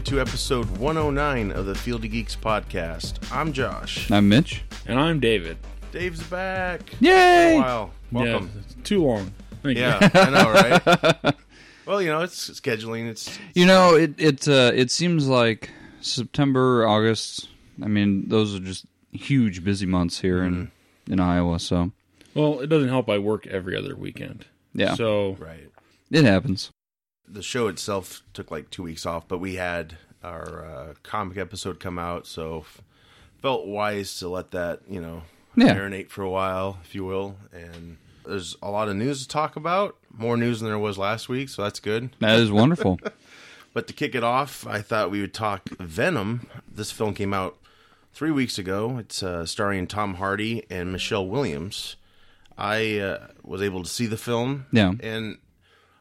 Welcome to episode 109 of the Field of Geeks podcast. I'm Josh. I'm Mitch. And I'm David. Dave's back. Yay! Wow. Welcome. Yeah, it's too long. Thank you. Yeah, I know, right? well, you know, it's scheduling. It's You know, it it uh, it seems like September, August. I mean, those are just huge busy months here in in Iowa. So Well, it doesn't help. I work every other weekend. yeah, So right. it happens. The show itself took like two weeks off, but we had our uh, comic episode come out, so felt wise to let that, you know, Yeah. marinate for a while, if you will. And there's a lot of news to talk about, more news than there was last week, so that's good. That is wonderful. But to kick it off, I thought we would talk Venom. This film came out three weeks ago. It's uh, starring Tom Hardy and Michelle Williams. I uh, was able to see the film. Yeah. And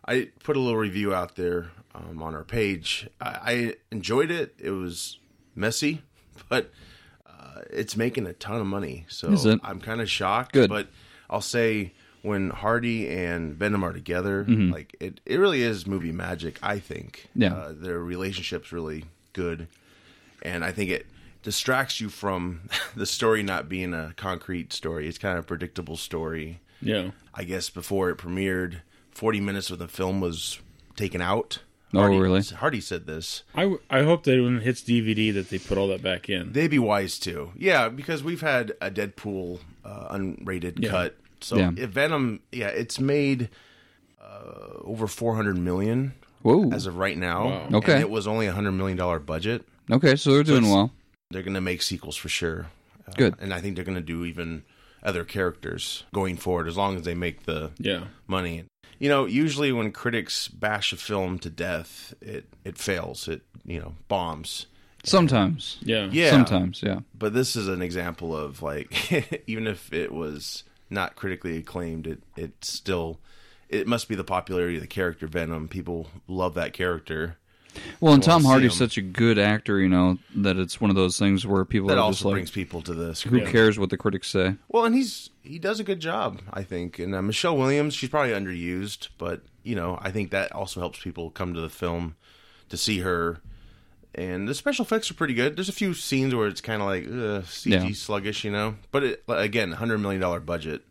I put a little review out there um, on our page. I, I enjoyed it. It was messy, but uh, it's making a ton of money. So I'm kind of shocked. Good. But I'll say when Hardy and Venom are together, Mm-hmm. like it, it really is movie magic. I think. Yeah. Uh, their relationship's really good, and I think it distracts you from the story not being a concrete story. It's kind of a predictable story. yeah, I guess before it premiered, 40 minutes of the film was taken out. Oh, Hardy, really? Hardy said this. I, w- I hope that when it hits DVD that they put all that back in. They'd be wise to. Yeah, because we've had a Deadpool uh, unrated Yeah. cut. So Yeah. if Venom, yeah, it's made uh, over 400 million Whoa. as of right now. Wow. Okay. And it was only a $100 million budget. Okay, so they're doing it's- well. They're going to make sequels for sure. Uh, Good. And I think they're going to do even other characters going forward as long as they make the Yeah, money. You know, usually when critics bash a film to death, it it fails. It you know bombs. Sometimes. yeah, Yeah. Sometimes. Yeah. But this is an example of like even if it was not critically acclaimed, it it still it must be the popularity of the character Venom. People love that character. Well, and Tom see Hardy's such a good actor, you know, that it's one of those things where people That are just also like, brings people to the who cares what the critics say? Well, and he's he does a good job, I think. And uh, Michelle Williams, she's probably underused, but you know, I think that also helps people come to the film to see her. And the special effects are pretty good. There's a few scenes where it's kind of like uh, CG Yeah. sluggish, you know. But it, again, hundred million dollar budget.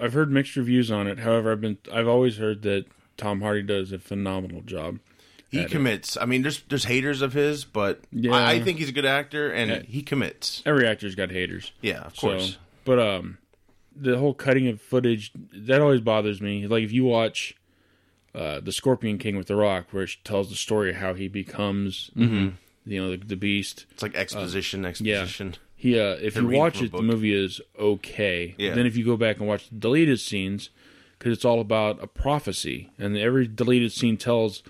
I've heard mixed reviews on it. However, I've been I've always heard that Tom Hardy does a phenomenal job. He At it. commits. I mean, there's there's haters of his, but Yeah. I, I think he's a good actor, and Yeah. he commits. Every actor's got haters. Yeah, of So, course. but um, the whole cutting of footage that always bothers me. Like if you watch uh, the Scorpion King with The Rock, where it tells the story of how he becomes, Mm-hmm. you know, the, the Beast. It's like exposition, exposition. Yeah. He, uh, if They're you watch it, the movie is okay. Yeah. Then if you go back and watch the deleted scenes, because it's all about a prophecy, and every deleted scene tells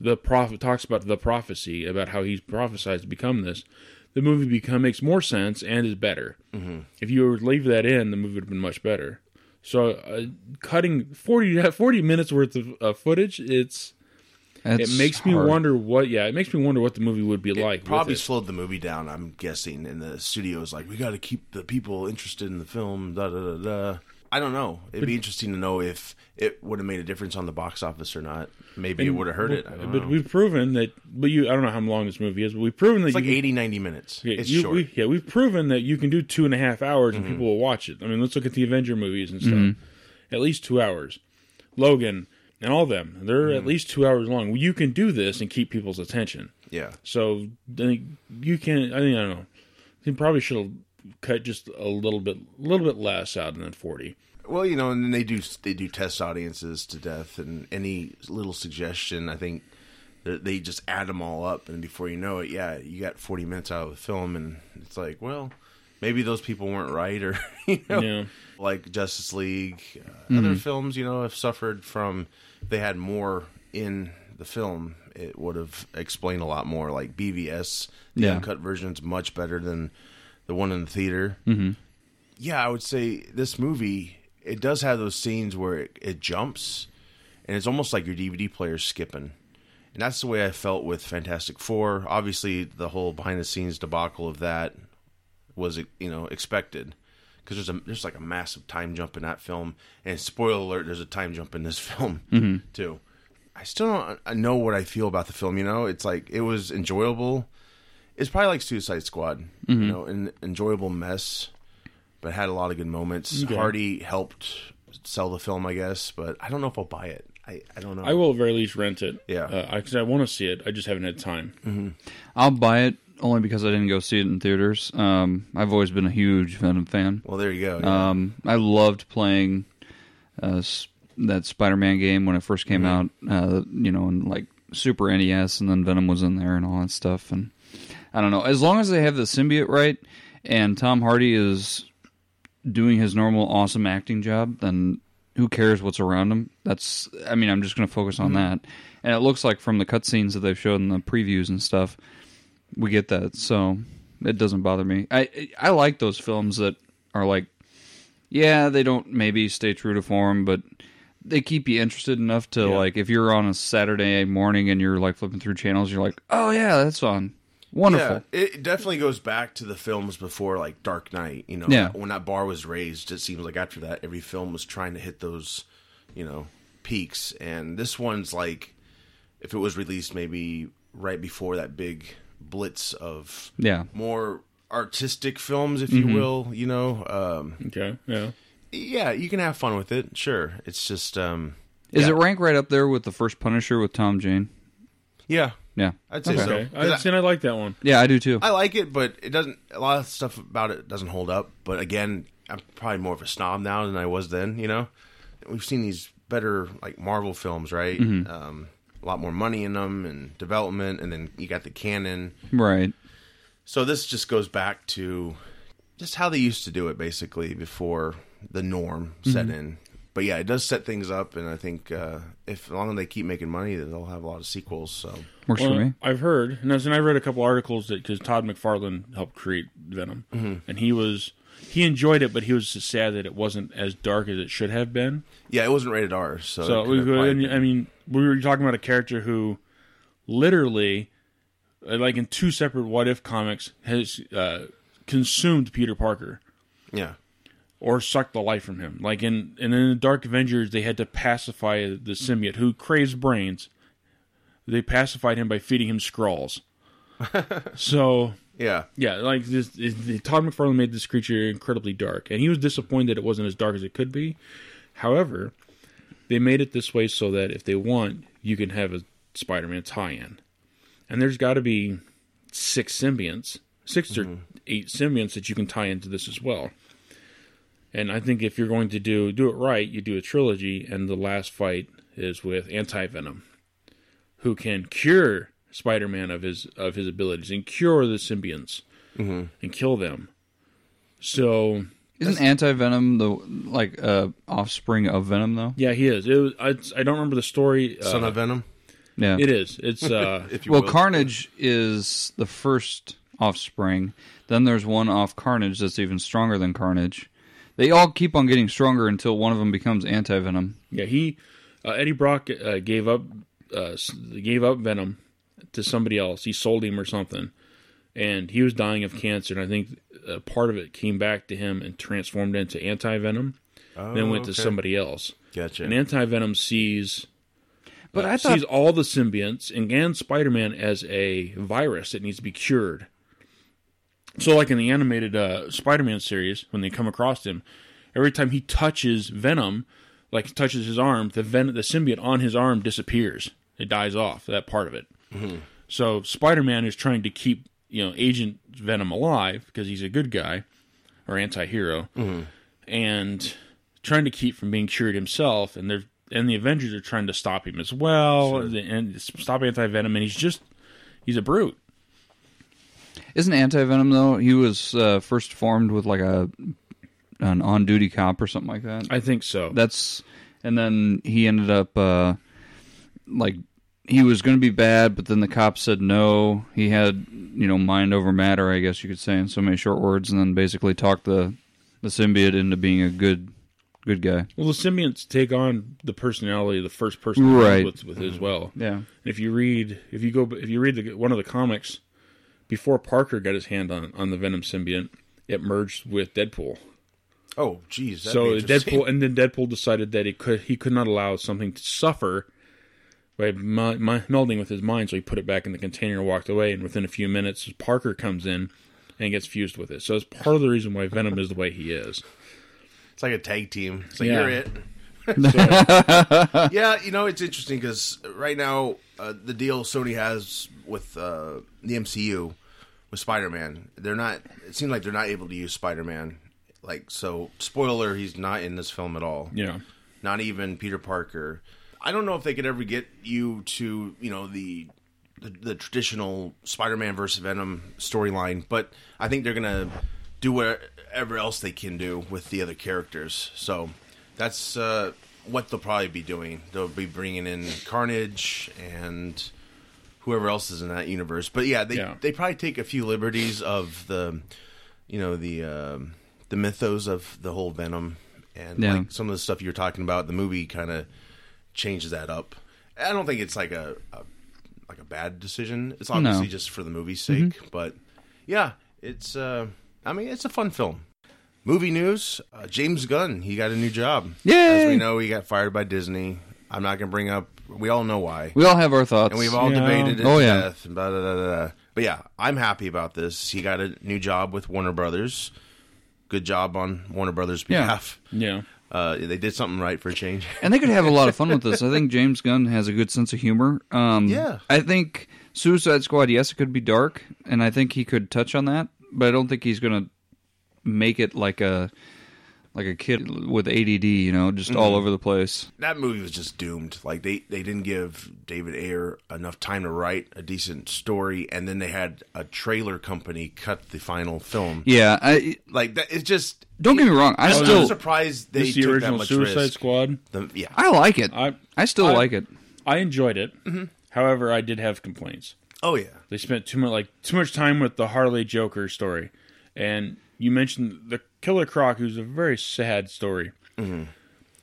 the prophet talks about the prophecy about how he's prophesied to become this. The movie become makes more sense and is better. Mm-hmm. If you were to leave that in, the movie would have been much better. So, uh, cutting 40, 40 minutes worth of uh, footage, it's it That's makes me wonder what. Yeah, it makes me wonder what the movie would be like. Probably slowed the movie down. I'm guessing, and the studio studio's like, we got to keep the people interested in the film. Da da da da. I don't know. It'd be interesting to know if it would have made a difference on the box office or not. Maybe it would have hurt it. But know. we've proven that. But you, I don't know how long this movie is. But we've proven that It's like you, 80, 90 minutes. Yeah, it's you- short. we- yeah, we've proven that you can do two and a half hours Mm-hmm. and people will watch it. I mean, let's look at the Avenger movies and stuff. At least two hours. Logan and all of them, they're Mm-hmm. at least two hours long. You can do this and keep people's attention. yeah. So I think you can. I think I don't know. You probably should have cut just a little bit, a little bit less out than forty. Well, you know, and then they do they do test audiences to death, and any little suggestion, I think they- they just add them all up, and before you know it, yeah, you got forty minutes out of the film, and it's like, well, maybe those people weren't right, or you know, Yeah. like Justice League, uh, other films, you know, have suffered from they had more in the film, it would have explained a lot more. Like BVS, the Yeah. uncut version is much better than the one in the theater. Mm-hmm. Yeah, I would say this movie it does have those scenes where it, it jumps, and it's almost like your DVD player skipping. And that's the way I felt with Fantastic Four. Obviously, the whole behind the scenes debacle of that was you know expected because there's a there's like a massive time jump in that film, and spoiler alert, there's a time jump in this film too. I still don't I know what I feel about the film. You know, it's like it was enjoyable. It's probably like Suicide Squad, you know, an enjoyable mess, but had a lot of good moments. Okay. Hardy helped sell the film, I guess, but I don't know if I'll buy it. I, I don't know. I will at very least rent it. Yeah. uh, because I, want to see it. I just haven't had time. I'll buy it only because I didn't go see it in theaters. Um, I've always been a huge Venom fan. Well, there you go. yeah. Um, I loved playing uh, that Spider-Man game when it first came out. Uh, you know, and like Super NES, and then Venom was in there and all that stuff. And I don't know. As long as they have the symbiote right, and Tom Hardy is doing his normal awesome acting job, then who cares what's around him? That's. I mean, I'm just going to focus on mm-hmm. that. And it looks like from the cutscenes that they've shown in the previews and stuff, we get that. So it doesn't bother me. I I like those films that are like yeah, they don't maybe stay true to form, but they keep you interested enough to Yeah. like if you're on a Saturday morning and you're like flipping through channels, you're like, oh yeah, that's on. Wonderful. Yeah, it definitely goes back to the films before like Dark Knight. You know, Yeah. when that bar was raised, it seems like after that, every film was trying to hit those, you know, peaks. And this one's like, if it was released maybe right before that big blitz of Yeah. more artistic films, if Mm-hmm. you will, you know, um, Okay, yeah. yeah, you can have fun with it. Sure, it's just, um, Is yeah. it rank right up there with the first Punisher with Tom Jane? yeah, Yeah. I'd say Okay. so. Okay, 'Cause I, see, and I like that one. Yeah, I do too. I like it, but it doesn't. A lot of stuff about it doesn't hold up. But again, I'm probably more of a snob now than I was then. You know, we've seen these better like Marvel films, right? Um, a lot more money in them and development, and then you got the canon. right. So this just goes back to just how they used to do it, basically before the norm set in. But yeah, it does set things up, and I think uh, if as long as they keep making money, then they'll have a lot of sequels. So Works Well, for me. I've heard, and as- and I read a couple articles that because Todd McFarlane helped create Venom, Mm-hmm. and he was he enjoyed it, but he was just sad that it wasn't as dark as it should have been. yeah, it wasn't rated R. So, So we, and, I mean, we were talking about a character who literally, uh, like in two separate What If comics, has uh, consumed Peter Parker yeah, or suck the life from him. Like in and in the Dark Avengers, they had to pacify the symbiote who craves brains. They pacified him by feeding him scrolls. so yeah. yeah, like this, this, Todd McFarlane made this creature incredibly dark, and he was disappointed that it wasn't as dark as it could be. However, they made it this way so that if they want, you can have a Spider-Man tie-in, and there's got to be six symbionts, 6 or mm-hmm. eight symbionts that you can tie into this as well. And I think if you're going to do do it right, you do a trilogy, and the last fight is with Anti Venom, who can cure Spider-Man of his of his abilities and cure the symbionts and kill them. So Isn't anti venom the like uh, offspring of venom though? yeah, he is. It was, I, I don't remember the story. Uh, Son of Venom, Yeah. It is. It's uh, if you well, will. Carnage is the first offspring. Then there's one off Carnage that's even stronger than Carnage. They all keep on getting stronger until one of them becomes anti venom. yeah. He uh, Eddie Brock uh, gave up uh, gave up Venom to somebody else. He sold him or something, and he was dying of cancer. And I think uh, part of it came back to him and transformed into anti Venom. then went to Oh, somebody else. Gotcha. And anti Venom sees But uh, I thought sees all the symbionts and and Spider Man as a virus that needs to be cured. So, like in the animated uh, Spider Man series, when they come across him, every time he touches Venom, like touches his arm, the ven- the symbiote on his arm disappears. It dies off. That part of it. So Spider Man is trying to keep you know Agent Venom alive because he's a good guy or anti-hero, and trying to keep from being cured himself. And they're and the Avengers are trying to stop him as well and stop anti Venom. And he's just he's a brute. Isn't anti venom though? He was uh, first formed with like a an on duty cop or something like that. I think so. That's and then he ended up uh, like he was going to be bad, but then the cop said no. He had, you know, mind over matter, I guess you could say, in so many short words, and then basically talked the the symbiote into being a good good guy. Well, the symbionts take on the personality of the first person Right. with, with as well. Yeah. And if you read, if you go, if you read the, one of the comics, before Parker got his hand on on the Venom symbiont, it merged with Deadpool. Oh, geez. so. Deadpool, and then Deadpool decided that he could he could not allow something to suffer by mi- mi- melding with his mind. So he put it back in the container and walked away. And within a few minutes, Parker comes in and gets fused with it. So it's part of the reason why Venom is the way he is. It's like a tag team. It's like Yeah. you're it. yeah, you know it's interesting because right now uh, the deal Sony has with uh, the MCU with Spider-Man, they're not. It seems like they're not able to use Spider-Man. Like so, spoiler: he's not in this film at all. Yeah. Not even Peter Parker. I don't know if they could ever get you to you know the the, the traditional Spider-Man versus Venom storyline, but I think they're gonna do whatever else they can do with the other characters. So that's uh, what they'll probably be doing. They'll be bringing in Carnage and whoever else is in that universe. But yeah, they Yeah. they probably take a few liberties of the you know the um, the mythos of the whole Venom and Yeah. like some of the stuff you're talking about. The movie kind of changes that up. I don't think it's like a, a like a bad decision. It's obviously just for the movie's sake, but yeah, it's. Uh, I mean, it's a fun film. Movie news: uh, James Gunn he got a new job. Yeah, As we know, he got fired by Disney. I'm not going to bring up. We all know why, We all have our thoughts. and we've all Yeah. debated it Oh, yeah. death. Blah, blah, blah. But yeah, I'm happy about this. He got a new job with Warner Brothers. Good job on Warner Brothers' Yeah. behalf. Yeah. Uh, they did something right for a change. and they could have a lot of fun with this. I think James Gunn has a good sense of humor. Um, Yeah. I think Suicide Squad, yes, it could be dark, and I think he could touch on that, but I don't think he's going to make it like a like a kid with ADD, you know, just Mm-hmm. all over the place. that movie was just doomed. Like they, they didn't give David Ayer enough time to write a decent story, and then they had a trailer company cut the final film. Yeah, I Like that, it's just. don't get me wrong. I I'm still surprised they the took that original much Suicide risk. Squad. The- yeah, I like it. I I still I- like it. I enjoyed it. However, I did have complaints. oh yeah, They spent too much like too much time with the Harley Joker story, and you mentioned the Killer Croc, who's a very sad story. Mm-hmm.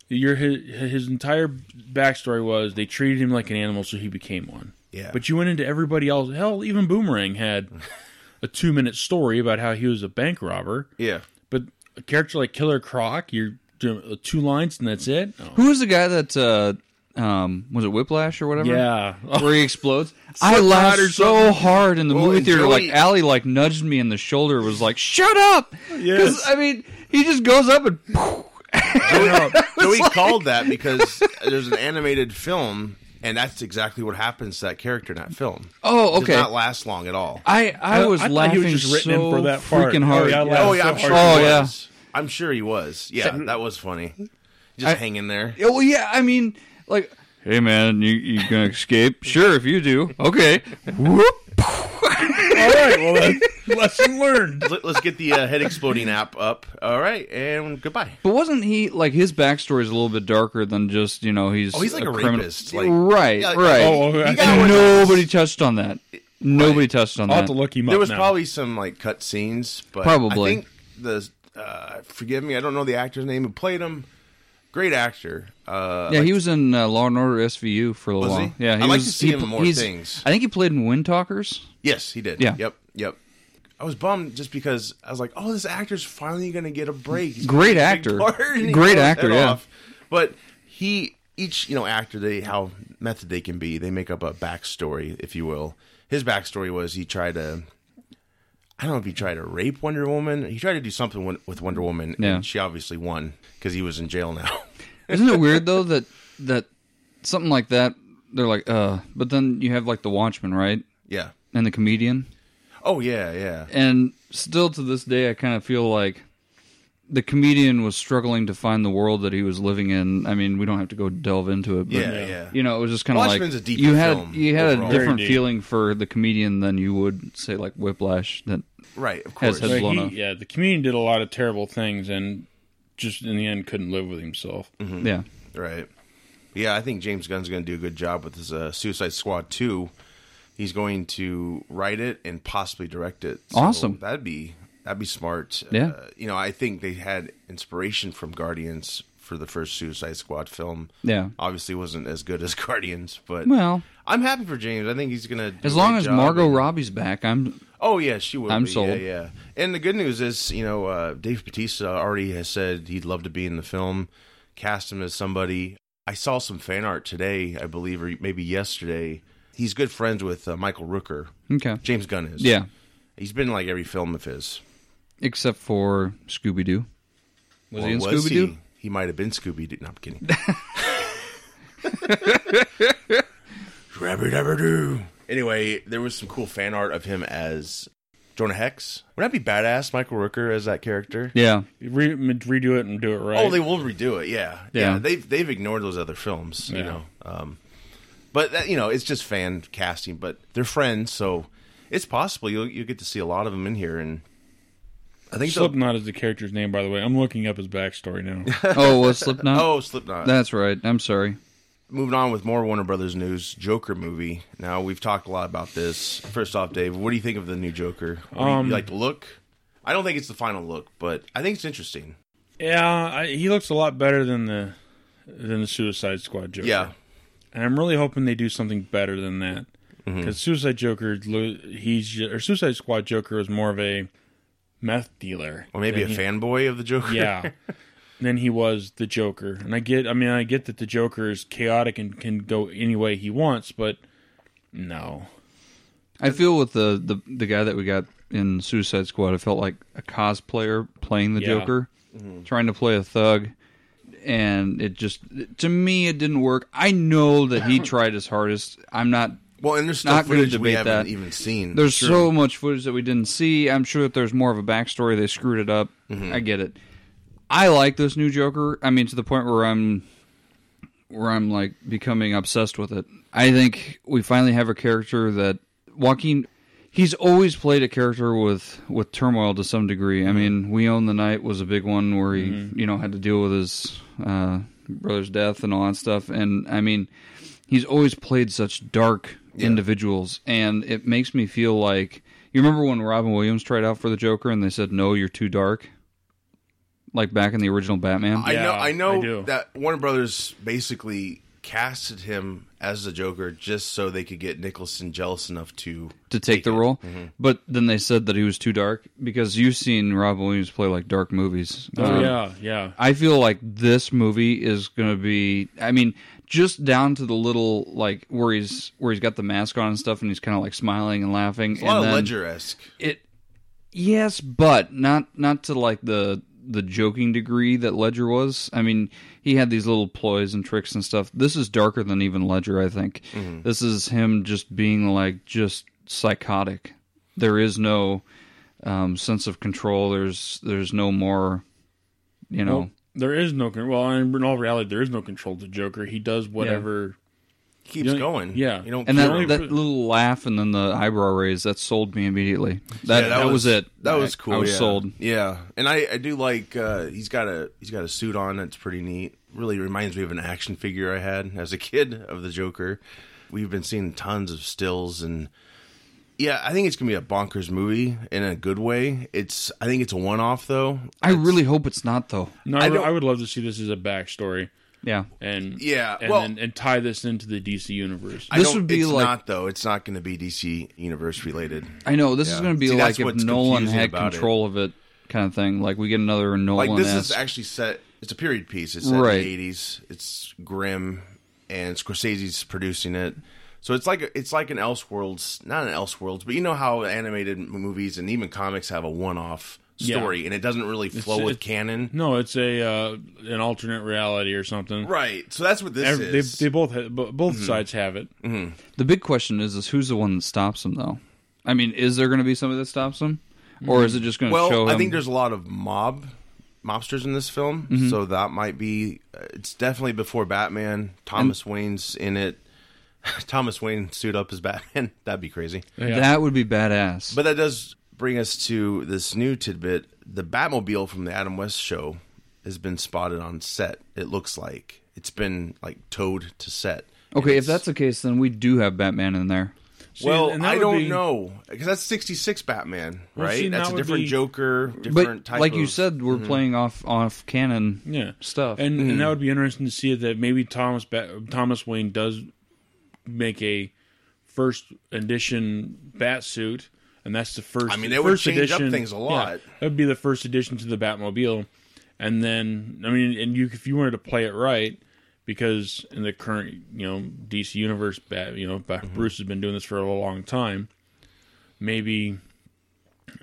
Your his, his entire backstory was they treated him like an animal, so he became one. Yeah. But you went into everybody else. Hell, even Boomerang had a two minute story about how he was a bank robber. yeah. But a character like Killer Croc, you're doing uh, two lines and that's it. Oh. Who was the guy that uh, um, was it Whiplash or whatever? Yeah. where he explodes. I laughed so something. hard in the Well, movie theater. Joey- like Allie, like nudged me in the shoulder. Was like, "Shut up!" Because Yes. I mean, he just goes up and. Joey called that because there's an animated film, and that's exactly what happens to that character in that film. Oh, It does okay. not last long at all. I I was I thought he laughing was just written in so for that part. freaking Oh, hard. yeah, I laughed Oh yeah, I'm so sure. hard. Oh, he yeah. was. I'm sure he was. Yeah, that was funny. Just hanging there. Yeah, well, yeah. I mean, like, hey man, you you gonna escape? Sure, if you do. Okay. Whoop. All right. Well, that's lesson learned. Let, us get the uh, head exploding app up. All right, and goodbye. But wasn't he like his backstory is a little bit darker than just you know he's Oh, he's like a criminal. rapist, like- right, Yeah, right. Oh, okay. And one- nobody touched on that. Nobody touched on I'll have that. to look him There up was now. probably some like cut scenes, but Probably. I think the uh, forgive me, I don't know the actor's name who played him. Great actor. Uh, Yeah, like- he was in uh, Law and Order SVU for a little while. he? Yeah, he I'd like was, to see he him more things. I think he played in Windtalkers. Yes, he did. Yeah. Yep. Yep. I was bummed just because I was like, "Oh, this actor's finally going to get a break." He's Great gonna get a big actor. part, and he Great actor, yeah. off. But he, each you know, actor, they how method they can be. They make up a backstory, if you will. His backstory was he tried to. I don't know if he tried to rape Wonder Woman. He tried to do something with- with Wonder Woman, Yeah. and she obviously won because he was in jail now. Isn't it weird though that that something like that they're like, uh, but then you have like the Watchmen, right, yeah. and the comedian, Oh yeah, yeah. and still to this day, I kind of feel like the comedian was struggling to find the world that he was living in. I mean, we don't have to go delve into it, but Yeah, yeah. you know, it was just kind of like a deeper you had film you had overall. a different Very deep. feeling for the comedian than you would say like Whiplash. That Right, of course. had- But blown he- up. yeah, the comedian did a lot of terrible things and just in the end couldn't live with himself. Mm-hmm. yeah, Right. Yeah, I think James Gunn's going to do a good job with his uh, Suicide Squad 2. He's going to write it and possibly direct it. So Awesome. That'd be that'd be smart. Yeah. Uh, you know, I think they had inspiration from Guardians for the first Suicide Squad film. Yeah. Obviously wasn't as good as Guardians, but Well, I'm happy for James. I think he's going to as long as Margot Robbie's back, I'm Oh yeah, she will. I'm be. sold. Yeah, yeah. And the good news is, you know, uh, Dave Bautista already has said he'd love to be in the film. Cast him as somebody. I saw some fan art today, I believe, or maybe yesterday. He's good friends with uh, Michael Rooker. okay. James Gunn is. Yeah, he's been in like every film of his. Except for Scooby Doo. Was Or he in Scooby Doo? He, He might have been Scooby Doo. No, I'm kidding. Scrabby-dabba-doo. Anyway, there was some cool fan art of him as Jonah Hex. Wouldn't that be badass, Michael Rooker as that character? Yeah, Re- redo it and do it right. Oh, they will redo it. Yeah, Yeah. yeah. They've they've ignored those other films, you know. Um, but that, you know, it's just fan casting. But they're friends, so it's possible you'll you get to see a lot of them in here. And I think Slipknot is the character's name, by the way. I'm looking up his backstory now. Oh, was Slipknot? oh Slipknot. That's right. I'm sorry. Moving on with more Warner Brothers news, Joker movie. Now we've talked a lot about this. First off, Dave, what do you think of the new Joker? What do you- Um, like the look? I don't think it's the final look, but I think it's interesting. yeah, I, he looks a lot better than the than the Suicide Squad Joker. Yeah, and I'm really hoping they do something better than that. Mm-hmm. Because Suicide Joker, he's or Suicide Squad Joker is more of a meth dealer, or maybe a he- fanboy of the Joker. Yeah, than he was the Joker. And I get, I mean, I get that the Joker is chaotic and can go any way he wants, but no, I feel with the, the the guy that we got in Suicide Squad, I felt like a cosplayer playing the Yeah. Joker, mm-hmm. trying to play a thug, and it just to me it didn't work. I know that he tried his hardest. I'm not. Well, and there's still Not gonna footage we debate haven't that. even seen. There's so much footage that we didn't see. I'm sure that there's more of a backstory. They screwed it up. Mm-hmm. I get it. I like this new Joker. I mean, to the point where I'm where I'm like becoming obsessed with it. I think we finally have a character that Joaquin. He's always played a character with with turmoil to some degree. I mm-hmm. mean, We Own the Night was a big one where he mm-hmm. you know had to deal with his uh, brother's death and all that stuff. And I mean, he's always played such dark individuals, and it makes me feel like you remember when Robin Williams tried out for the Joker and they said no, you're too dark. Like back in the original Batman. I know. I know I that Warner Brothers basically casted him as the Joker just so they could get Nicholson jealous enough to to take the it. role. But then they said that he was too dark because you've seen Robin Williams play like dark movies. oh Um, yeah, yeah. I feel like this movie is going to be. I mean, just down to the little like where he's where he's got the mask on and stuff, and he's kind of like smiling and laughing. It's a lot and of then Ledger esque. it, yes, but not not to like the the joking degree that Ledger was. I mean, he had these little ploys and tricks and stuff. This is darker than even Ledger. I think this is him just being like just psychotic. There is no um, sense of control. There's there's no more, you know. Well, there is no con- well, in all reality, there is no control to Joker. He does whatever. Keeps You know, going. yeah. You don't. and feel that him. that little laugh and then the eyebrow raise that sold me immediately. That Yeah, that, was, it. That was cool. I was yeah. sold. Yeah, and I, I do like uh, he's got a he's got a suit on that's pretty neat. Really reminds me of an action figure I had as a kid of the Joker. We've been seeing tons of stills and yeah, I think it's gonna be a bonkers movie in a good way. It's I think it's a one off though. I really hope it's not though. No, I I, I would love to see this as a backstory Yeah. and Yeah, and well- then, and tie this into the DC universe. This would be it's like- not though. It's not going to be DC universe related. I know this is going to be See, like if Nolan had about it. control of it, kind of thing. Like we get another Nolan. Like this is actually set. It's a period piece. It's set Right. in the eighties. It's grim, and Scorsese's producing it. So it's like it's like an Elseworlds, not an Elseworlds, but you know how animated movies and even comics have a one-off Yeah. story, and it doesn't really flow with it's- canon. no, it's a uh, an alternate reality or something. Right. So that's what this Every- is. they both ha- bo- both Mm-hmm. sides have it. the big question is: is who's the one that stops him though? I mean, is there going to be somebody that stops him, or is it just going to show well. I think there's a lot of mob mobsters in this film, Mm-hmm. so that might be. uh, It's definitely before Batman. Thomas Wayne's in it. Thomas Wayne suit up as Batman. That'd be crazy. Yeah. that would be badass. But that does bring us to this new tidbit: the Batmobile from the Adam West show has been spotted on set. It looks like it's been like towed to set. Okay, if that's the case, then we do have Batman in there. See, well, and I don't be- know because that's sixty six Batman, Well, right? see, that's that a different be- Joker, different But type. like you said, we're playing off off canon Yeah, stuff. and Mm-hmm. and that would be interesting to see that maybe Thomas ba- Thomas Wayne does make a first edition bat suit, and that's the first. I mean, that would change up edition, things a lot. that would be the first addition to the Batmobile, and then I mean, and you if you wanted to play it right, because in the current you know DC universe, Bat, you know Bat- Mm-hmm. Bruce has been doing this for a long time. Maybe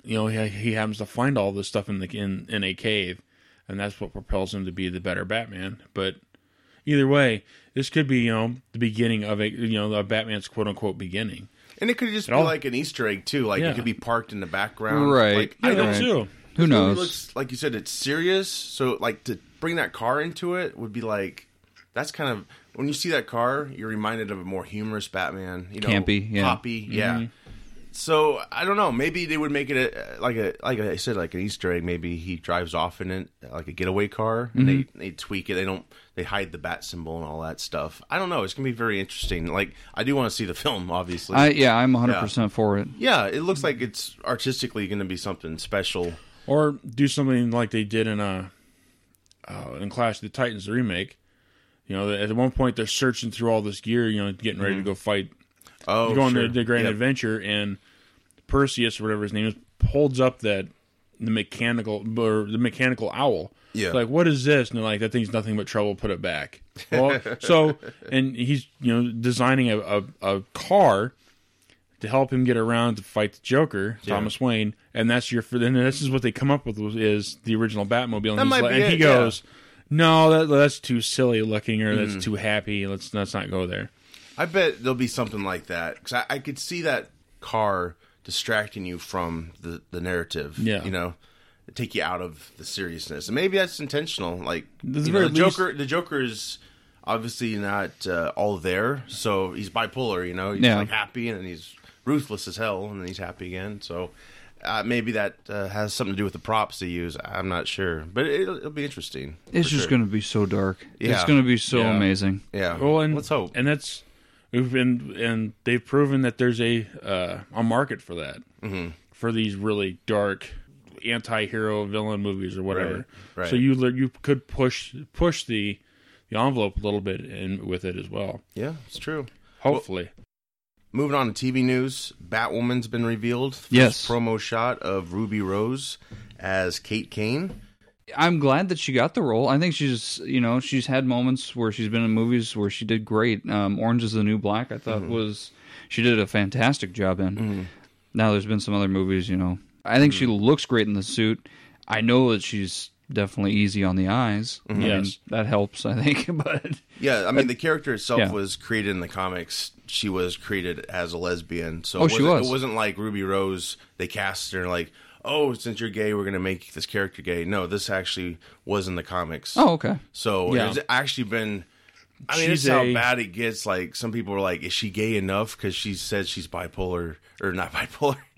you know he, he happens to find all this stuff in the in in a cave, and that's what propels him to be the better Batman. But either way, this could be you know the beginning of a you know a Batman's quote unquote beginning. and it could just be all- like an Easter egg too. Like Yeah. it could be parked in the background, Right. Like, Yeah, I don't. right. too. Who This movie knows? Looks like you said it's serious. So like to bring that car into it would be like that's kind of when you see that car, you're reminded of a more humorous Batman. You know, Campy, yeah. poppy, yeah. Mm-hmm. So I don't know. Maybe they would make it a, like a like I said, like an Easter egg. Maybe he drives off in it, like a getaway car, and they they tweak it. They don't they hide the bat symbol and all that stuff. I don't know. It's gonna be very interesting. Like I do want to see the film, obviously. I yeah, I'm 100 percent for it. yeah, it looks like it's artistically going to be something special. or do something like they did in uh, uh in Clash of the Titans remake. You know, at one point they're searching through all this gear, you know, getting ready to go fight, Oh, go on sure. the, the Grand Yep. Adventure, and Perseus or whatever his name is holds up that the mechanical or the mechanical owl. Yeah. It's like what is this? And they're like, that thing's nothing but trouble. Put it back. Well, so and he's you know designing a, a, a car to help him get around to fight the Joker, Thomas Wayne, and that's your. Then this is what they come up with is the original Batmobile, and, That might like, be and he it, yeah. goes, "No, that, that's too silly looking, or Mm. that's too happy. Let's let's not go there." I bet there'll be something like that because I, I could see that car distracting you from the the narrative. Yeah. you know, take you out of the seriousness, and maybe that's intentional. Like the know, the least- Joker, the Joker is obviously not uh, all there, so he's bipolar. You know, he's Yeah. like happy and then he's ruthless as hell, and then he's happy again. So. Uh, maybe that uh, has something to do with the props they use. I'm not sure, but it'll, it'll be interesting. It's just sure. going to be so dark. It's going to be so Yeah. amazing. yeah. Well, and let's hope. and that's we've been and they've proven that there's a uh, a market for that Mm-hmm. for these really dark anti-hero villain movies or whatever. Right, right. So you you could push push the the envelope a little bit in with it as well. yeah, it's true. Hopefully, Moving on to TV news, Batwoman's been revealed. First Yes. promo shot of Ruby Rose as Kate Kane. I'm glad that she got the role. I think she's, you know, she's had moments where she's been in movies where she did great. Um, Orange is the New Black, I thought mm-hmm. was she did a fantastic job in. Mm-hmm. Now there's been some other movies, you know. I think she mm-hmm. looks great in the suit. I know that she's definitely easy on the eyes. I mean, Yes. that helps. I think, but Yeah, I mean the character itself Yeah. was created in the comics. She was created as a lesbian, so Oh, it she wasn't- was. It wasn't like Ruby Rose. They cast her like, oh, since you're gay, we're gonna make this character gay. No, this actually was in the comics. oh, okay. So Yeah. it's actually been. I mean, She's it's how a- bad it gets. Like some people are like, "Is she gay enough?" Because she says she's bipolar or not bipolar.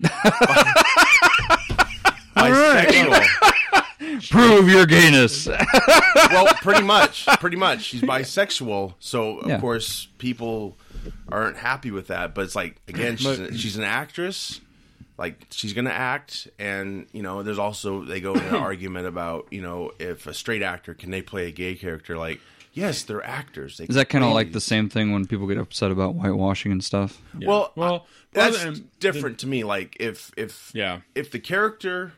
Bisexual. Prove your gayness. well, pretty much, pretty much. She's bisexual, so of Yeah. course people aren't happy with that. But it's like again, she's, But- she's an actress. Like she's gonna act, and you know, there's also they go into an argument about you know if a straight actor can they play a gay character? Like, yes, they're actors. They Is that kind of like the same thing when people get upset about whitewashing and stuff? Well, Well, that's well, and- different to me. Like if if Yeah. if the character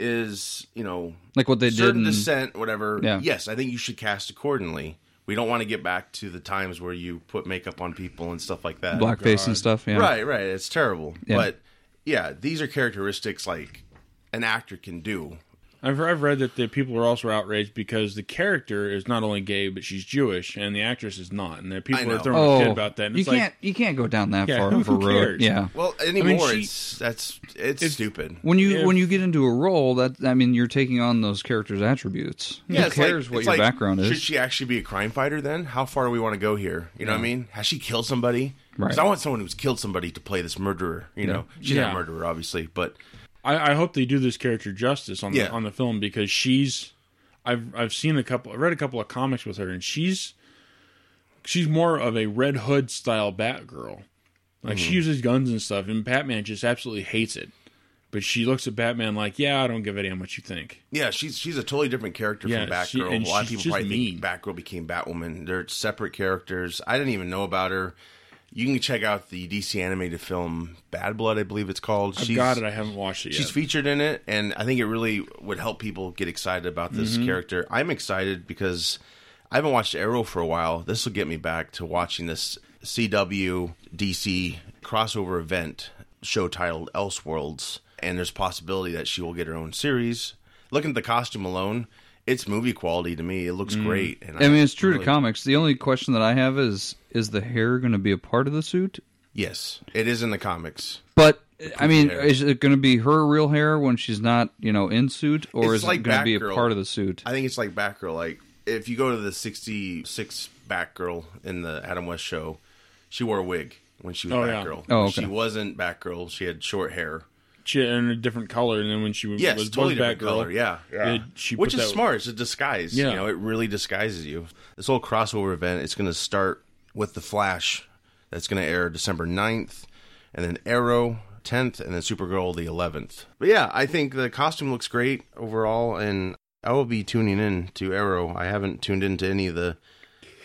is you know Like what they did certain in descent, whatever. Yeah. Yes, I think you should cast accordingly. We don't want to get back to the times where you put makeup on people and stuff like that. blackface and stuff. Yeah. Right, right. It's terrible. Yeah. But yeah, these are characteristics like an actor can do. I've I've read that the people are also outraged because the character is not only gay but she's Jewish and the actress is not, and the people I are know. throwing a fit Oh, about that. And you it's can't you can't go down that Yeah, far who- of a road. cares? Yeah. Well, anymore she- it's that's it's, stupid. When you If- when you get into a role, that I mean, you're taking on those characters' attributes. Yeah, Who it's like- cares what your like, background is? Should she actually be a crime fighter then? How far do we want to go here? You know what I mean? Has she killed somebody? Because Right. I want someone who's killed somebody to play this murderer. You know, she's not a murderer, obviously, but I, I hope they do this character justice on Yeah. the on the film because she's I've I've seen a couple. I read a couple of comics with her, and she's she's more of a Red Hood style Batgirl. Like Mm-hmm. she uses guns and stuff, and Batman just absolutely hates it. But she looks at Batman like, "Yeah, I don't give a damn what you think." Yeah, she's she's a totally different character Yeah, from she- Batgirl. and a lot of people probably mean. think Batgirl became Batwoman. They're separate characters. I didn't even know about her. You can check out the DC animated film Bad Blood, I believe it's called. I've got it. I haven't watched it She's yet. featured in it, and I think it really would help people get excited about this Mm-hmm. character. I'm excited because I haven't watched Arrow for a while. This will get me back to watching this CW DC crossover event show titled Elseworlds, and there's possibility that she will get her own series. Looking at the costume alone, it's movie quality to me. It looks Mm. great. And I mean, it's true really- to comics. The only question that I have is: is the hair going to be a part of the suit? Yes, it is in the comics. But I mean, hair. is it going to be her real hair when she's not, you know, in suit, or It's is like it going to be a part of the suit? I think it's like Batgirl. Like if you go to the '66 Batgirl in the Adam West show, she wore a wig when she was Oh, yeah. Batgirl. Oh, okay. She wasn't Batgirl. She had short hair. She in a different color, and then when she was, Yes, was totally was different Batgirl, color. Yeah, it- she which is that- smart. It's a disguise. Yeah. you know, it really disguises you. This whole crossover event. It's going to start with the Flash. That's going to air December 9th, and then Arrow 10th, and then Supergirl the 11th. But yeah, I think the costume looks great overall, and I will be tuning in to Arrow. I haven't tuned into any of the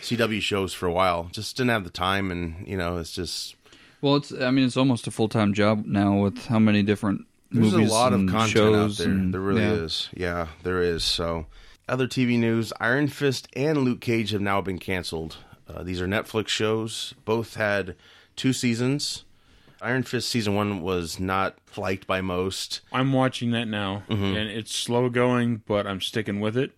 CW shows for a while. Just didn't have the time, and you know, it's just Well, it's. I mean, it's almost a full time job now with how many different There's movies a lot of content shows out there. and- there really yeah. is. Yeah, there is. So, other TV news: Iron Fist and Luke Cage have now been canceled. Uh, these are Netflix shows. Both had two seasons. Iron Fist season one was not liked by most. I'm watching that now, Mm-hmm. and it's slow going, but I'm sticking with it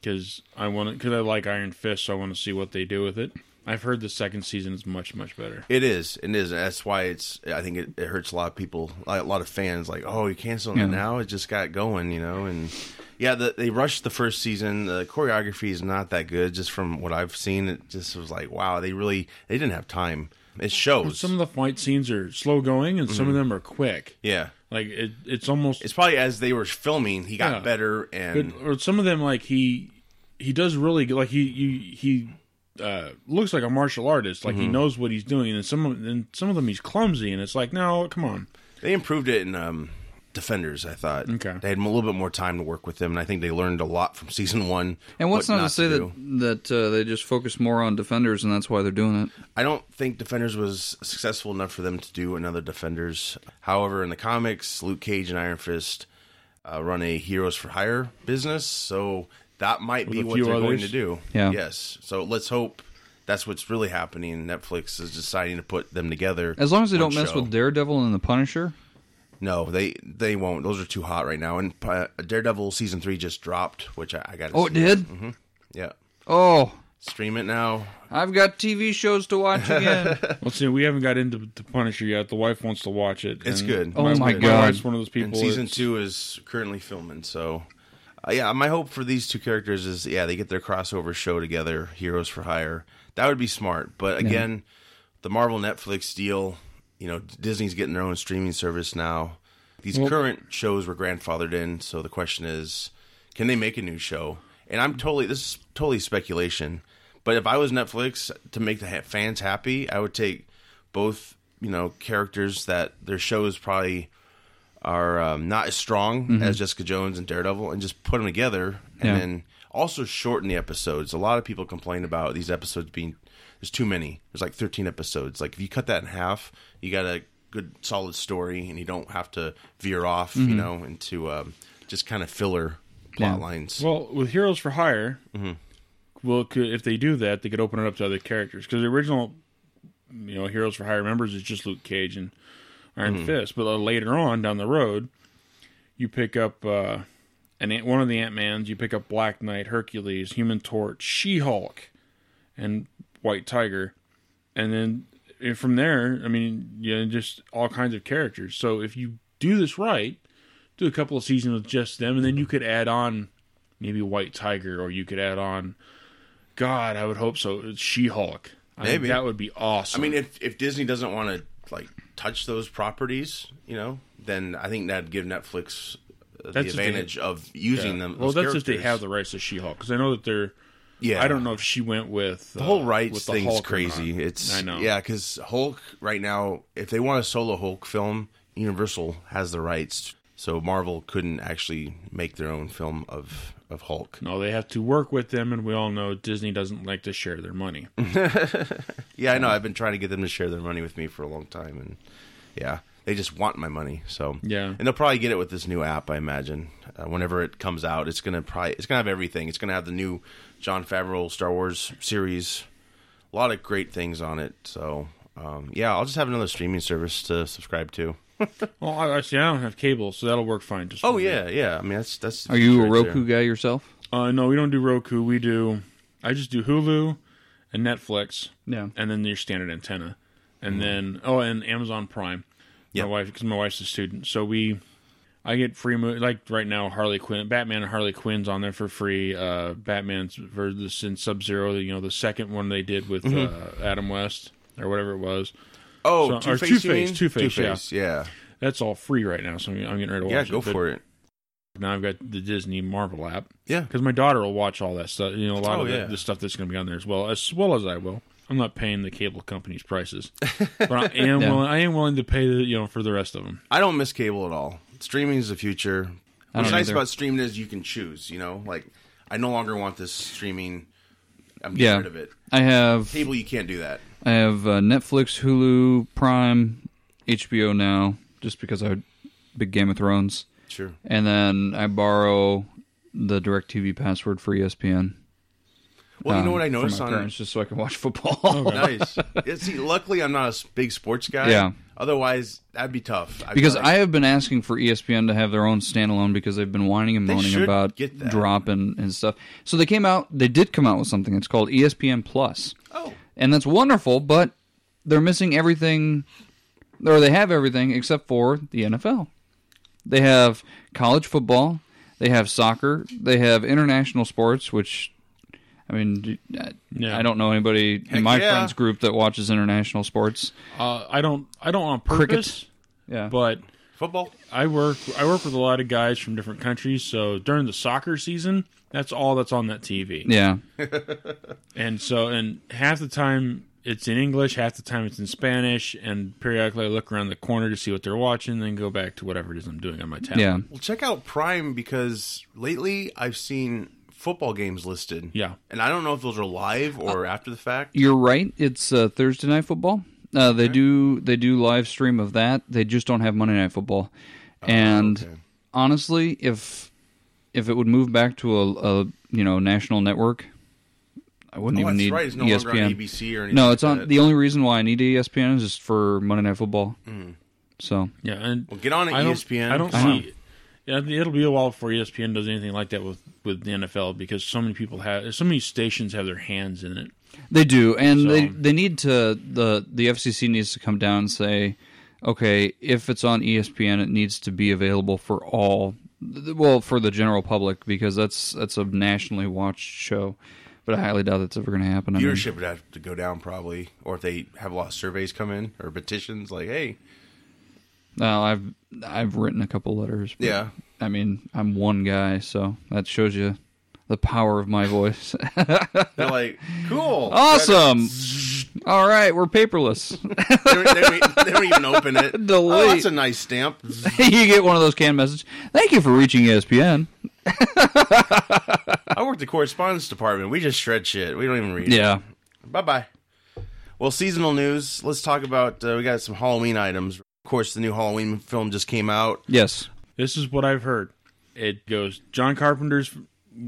because I want because I like Iron Fist, so I want to see what they do with it. I've heard the second season is much much better. It is. It is. That's why it's. I think it, it hurts a lot of people, like, a lot of fans. Like, oh, you're canceling Yeah. it now? It just got going, you know. And yeah, the, they rushed the first season. The choreography is not that good, just from what I've seen. It just was like, wow, they really they didn't have time. It shows. Some of the fight scenes are slow going, and some of mm-hmm. them are quick. yeah, Like it, it's almost it's probably as they were filming, he got Yeah. better, But, and or some of them like he he does really good. Like he he he uh, looks like a martial artist. Like he Mm-hmm. knows what he's doing. And some of and some of them he's clumsy, and it's like no, come on. they improved it in um, Defenders. I thought Okay. they had a little bit more time to work with him, and I think they learned a lot from season one. And what's what not, to say do. that that uh, they just focus more on defenders and that's why they're doing it? I don't think Defenders was successful enough for them to do another Defenders. However, in the comics, Luke Cage and Iron Fist uh, run a Heroes for Hire business, so that might be what few they're going to do. Yeah. Yes. So let's hope that's what's really happening. Netflix is deciding to put them together. As long as they don't mess with Daredevil and the Punisher. No, they they won't. Those are too hot right now. And uh, Daredevil season three just dropped, which I, I got. To see. Oh, it did. Yeah. Oh, Stream it now. I've got TV shows to watch again. Let's see. We haven't got into the Punisher yet. The wife wants to watch it. It's and good. Oh my, my My God. wife's one of those people. and season two is currently filming. So, uh, yeah, my hope for these two characters is yeah they get their crossover show together, Heroes for Hire. That would be smart. But again, the Marvel Netflix deal, you know, Disney's getting their own streaming service now. These Well- current shows were grandfathered in, so the question is, can they make a new show? And I'm totally this is totally speculation. But if I was Netflix to make the ha- fans happy, I would take both you know characters that their shows probably are um, not as strong as Jessica Jones and Daredevil, and just put them together, and Yeah. then also shorten the episodes. A lot of people complain about these episodes being there's too many. There's like 13 episodes. Like if you cut that in half, you got a good solid story, and you don't have to veer off, you know, into um, just kind of filler plot Yeah. lines. Well, with Heroes for Hire, Mm-hmm. well, if they do that, they could open it up to other characters because the original, you know, Heroes for Hire members is just Luke Cage and Iron Mm-hmm. Fist. But later on down the road, you pick up uh, an Ant- one of the Ant Mans. You pick up Black Knight, Hercules, Human Torch, She Hulk, and White Tiger, and then eh, from there, I mean, yeah, just all kinds of characters. So if you do this right, do a couple of seasons with just them, and then you could add on maybe White Tiger, or you could add on. God, I would hope so. She Hulk. I think Maybe. that would be awesome. I mean, if if Disney doesn't want to like touch those properties, you know, then I think that'd give Netflix the That's if they- advantage of using Yeah. them. Well, that's if they have the rights to She-Hulk because I know that they're. Yeah, I don't know if she went with The whole uh, rights with the thing's crazy. It's I know. Yeah, because Hulk right now, if they want a solo Hulk film, Universal has the rights, so Marvel couldn't actually make their own film of of Hulk. No, they have to work with them, and we all know Disney doesn't like to share their money. Yeah, I know. I've been trying to get them to share their money with me for a long time, and yeah, they just want my money. So Yeah. and they'll probably get it with this new app. I imagine uh, whenever it comes out, it's gonna probably it's gonna have everything. It's gonna have the new Jon Favreau Star Wars series, a lot of great things on it. So um, yeah, I'll just have another streaming service to subscribe to. Well, I, I see. I don't have cable, so that'll work fine. Just Oh for me. yeah, yeah. I mean that's that's. Are you a Roku there. guy yourself? Uh, no, we don't do Roku. We do. I just do Hulu and Netflix, Yeah. and then your standard antenna, and then oh, and Amazon Prime. Yep. My wife, because my wife's a student, so we. I get free mo- like right now Harley Quinn, Batman and Harley Quinn's on there for free. Uh, Batman's for the Sub Zero, you know, the second one they did with uh, Adam West or whatever it was. Oh, So- or Two Face. Two-Face, Two-Face, yeah. yeah. That's all free right now, so I'm, I'm getting ready to Yeah, watch go it. but for it. Now I've got the Disney Marvel app Yeah. because my daughter will watch all that stuff. You know, a lot Oh, of the, yeah. the stuff that's going to be on there as well, as well as I will. I'm not paying the cable company's prices, but I am Yeah. willing. I am willing to pay the you know for the rest of them. I don't miss cable at all. Streaming is the future. What's nice either. about streaming is you can choose. You know, like I no longer want this streaming. I'm getting Yeah. rid of it. I have Cable, you can't do that. I have uh, Netflix, Hulu, Prime, HBO now, just because I'm big Game of Thrones, Sure. and then I borrow the DirecTV password for ESPN. Well, you know um, what I noticed on parents, just so I can watch football. nice. Yeah, see, luckily I'm not a big sports guy. Yeah. Otherwise, that'd be tough. I'd be because like, I have been asking for ESPN to have their own standalone because they've been whining and moaning about dropping and stuff. So they came out. They did come out with something. It's called ESPN Plus. Oh, and that's wonderful, but they're missing everything, or they have everything except for the NFL. They have college football, they have soccer, they have international sports, which, I mean, I- Yeah. I don't know anybody in my yeah. friends group that watches international sports. Uh, I don't. I don't on Cricket. purpose, Yeah, but football. I work. I work with a lot of guys from different countries. So during the soccer season, that's all that's on that TV. yeah, And so, and half the time it's in English, half the time it's in Spanish, and periodically I look around the corner to see what they're watching, then go back to whatever it is I'm doing on my tablet. yeah. Well, check out Prime because lately I've seen football games listed. Yeah. and I don't know if those are live or Uh, after the fact. You're right. It's uh, Thursday night football. Uh, they do they do live stream of that. They just don't have Monday night football. And Oh, okay. honestly, if if it would move back to a, a you know national network, I wouldn't Oh, even need right. It's no ESPN. longer on ABC or anything. no, it's like on. that. The only reason why I need ESPN is just for Monday night football. Mm. So Yeah, and Well, get on it, I don't, ESPN. I don't I see. Yeah, it'll be a while before ESPN does anything like that with with the NFL because so many people have, so many stations have their hands in it. They do, and they So- they need to the the FCC needs to come down and say, okay, if it's on ESPN, it needs to be available for all, well, for the general public because that's that's a nationally watched show. But I highly doubt that's ever going to happen. I mean, Viewership would have to go down probably, or if they have a lot of surveys come in or petitions, like, hey, no, I've I've written a couple letters. but, yeah, I mean, I'm one guy, so that shows you the power of my voice. they're like, cool, awesome. All right, we're paperless. They don't, they don't even- they don't even open it. Oh, Delete. that's a nice stamp. you get one of those canned messages. Thank you for reaching ESPN. I work the correspondence department. We just shred shit. We don't even read. Yeah. Bye bye. Well, seasonal news. Let's talk about. Uh, we got some Halloween items. Of course, the new Halloween film just came out. Yes. This is what I've heard. It goes John Carpenter's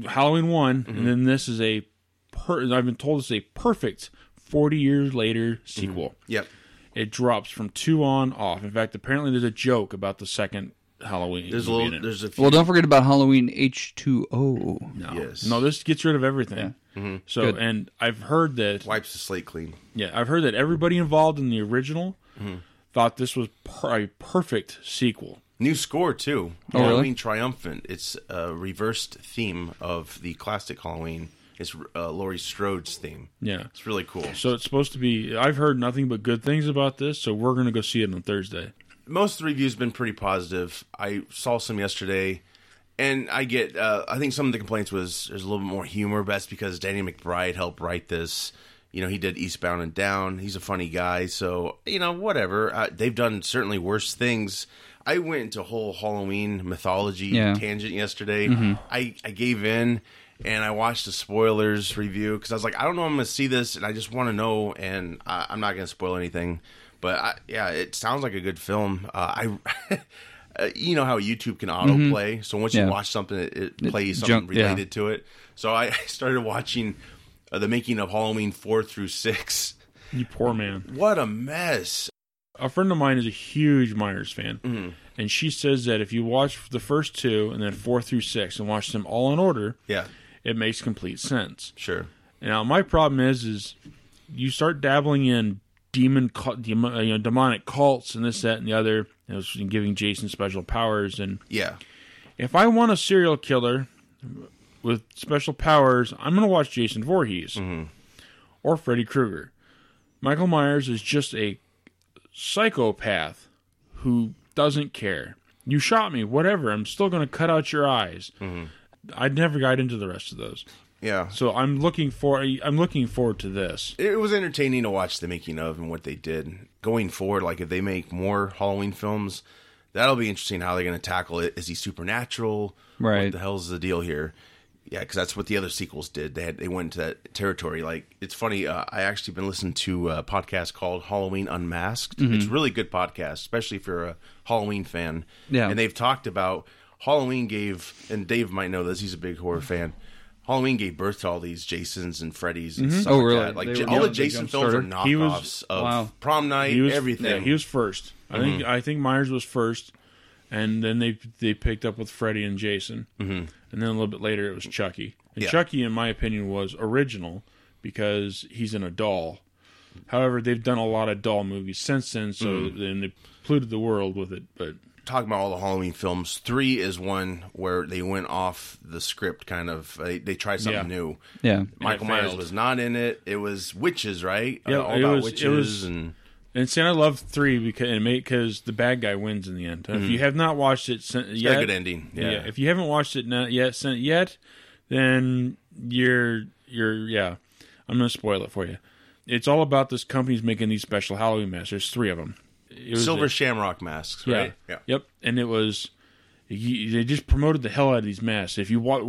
Halloween one, Mm-hmm. and then this is a. Per, I've been told it's a perfect forty years later sequel. Yep. It drops from two on off. In fact, apparently there's a joke about the second Halloween. There's a little. There's a few. Well, don't forget about Halloween H2O. No, Yes. no, this gets rid of everything. So, Good. and I've heard that. wipes the slate clean. Yeah, I've heard that everybody involved in the original Mm-hmm. thought this was per- a perfect sequel. New score too. Oh, really? Halloween Triumphant. It's a reversed theme of the classic Halloween. It's uh, Laurie Strode's theme. Yeah. It's really cool. So it's supposed to be. I've heard nothing but good things about this, so we're going to go see it on Thursday. most of the reviews have been pretty positive. I saw some yesterday. and I get. Uh, I think some of the complaints was there's a little bit more humor, that's because Danny McBride helped write this. You know, he did Eastbound and Down. He's a funny guy, so you know, whatever. Uh, they've done certainly worse things. I went into a whole Halloween mythology Yeah. tangent yesterday. I I gave in. And I watched the spoilers review because I was like, I don't know, I'm going to see this, and I just want to know, and I, I'm not going to spoil anything. But I, yeah, it sounds like a good film. Uh, I, uh, you know how YouTube can autoplay, so once Mm-hmm. Yeah. you watch something, it, it plays something jump- yeah. related to it. So I started watching uh, the making of Halloween four through six. You poor man. What a mess! A friend of mine is a huge Myers fan, Mm-hmm. and she says that if you watch the first two and then four through six and watch them all in order, Yeah, it makes complete sense. sure. Now, my problem is, is you start dabbling in demon, cult, uh, you know, demonic cults and this, that, and the other. And giving Jason special powers, and Yeah, if I want a serial killer with special powers, I'm going to watch Jason Voorhees or Freddy Krueger. Michael Myers is just a psychopath who doesn't care. You shot me, whatever. I'm still going to cut out your eyes. Mm-hmm. I never got into the rest of those, yeah. so I'm looking for. I'm looking forward to this. It was entertaining to watch the making of and what they did going forward. Like if they make more Halloween films, that'll be interesting how they're going to tackle it. Is he supernatural? What Right. the hell's the deal here? Yeah, because that's what the other sequels did. They had they went into that territory. Like it's funny. Uh, I actually been listening to a podcast called Halloween Unmasked. Mm-hmm. It's a really good podcast, especially if you're a Halloween fan. Yeah. and they've talked about Halloween gave, and Dave might know this. He's a big horror fan. Halloween gave birth to all these Jasons and Freddys and mm-hmm. stuff Oh, like really? that. Like J- all the Jason films are knockoffs was- of wow. Prom Night, He was everything. yeah, he was 1st I mm-hmm. think. I think Myers was first, and then they they picked up with Freddy and Jason, mm-hmm. and then a little bit later it was Chucky. And Yeah. Chucky, in my opinion, was original because he's in a doll. However, they've done a lot of doll movies since then, so then they polluted the world with it. But talking about all the Halloween films, three is one where they went off the script. Kind of, they, they tried something Yeah. new. Yeah. Michael Myers was not in it. It was witches, right? Yeah, Uh, all it about was- it witches was- and and see, I love three because and because the bad guy wins in the end. If mm-hmm. you have not watched it sen- yet, good ending. Yeah. If you haven't watched it not yet, sen- yet, then you're you're yeah. I'm gonna spoil it for you. It's all about this company's making these special Halloween masks. There's three of them. It was Silver Shamrock masks, right? yeah. Yep. And it was you, they just promoted the hell out of these masks. If you watch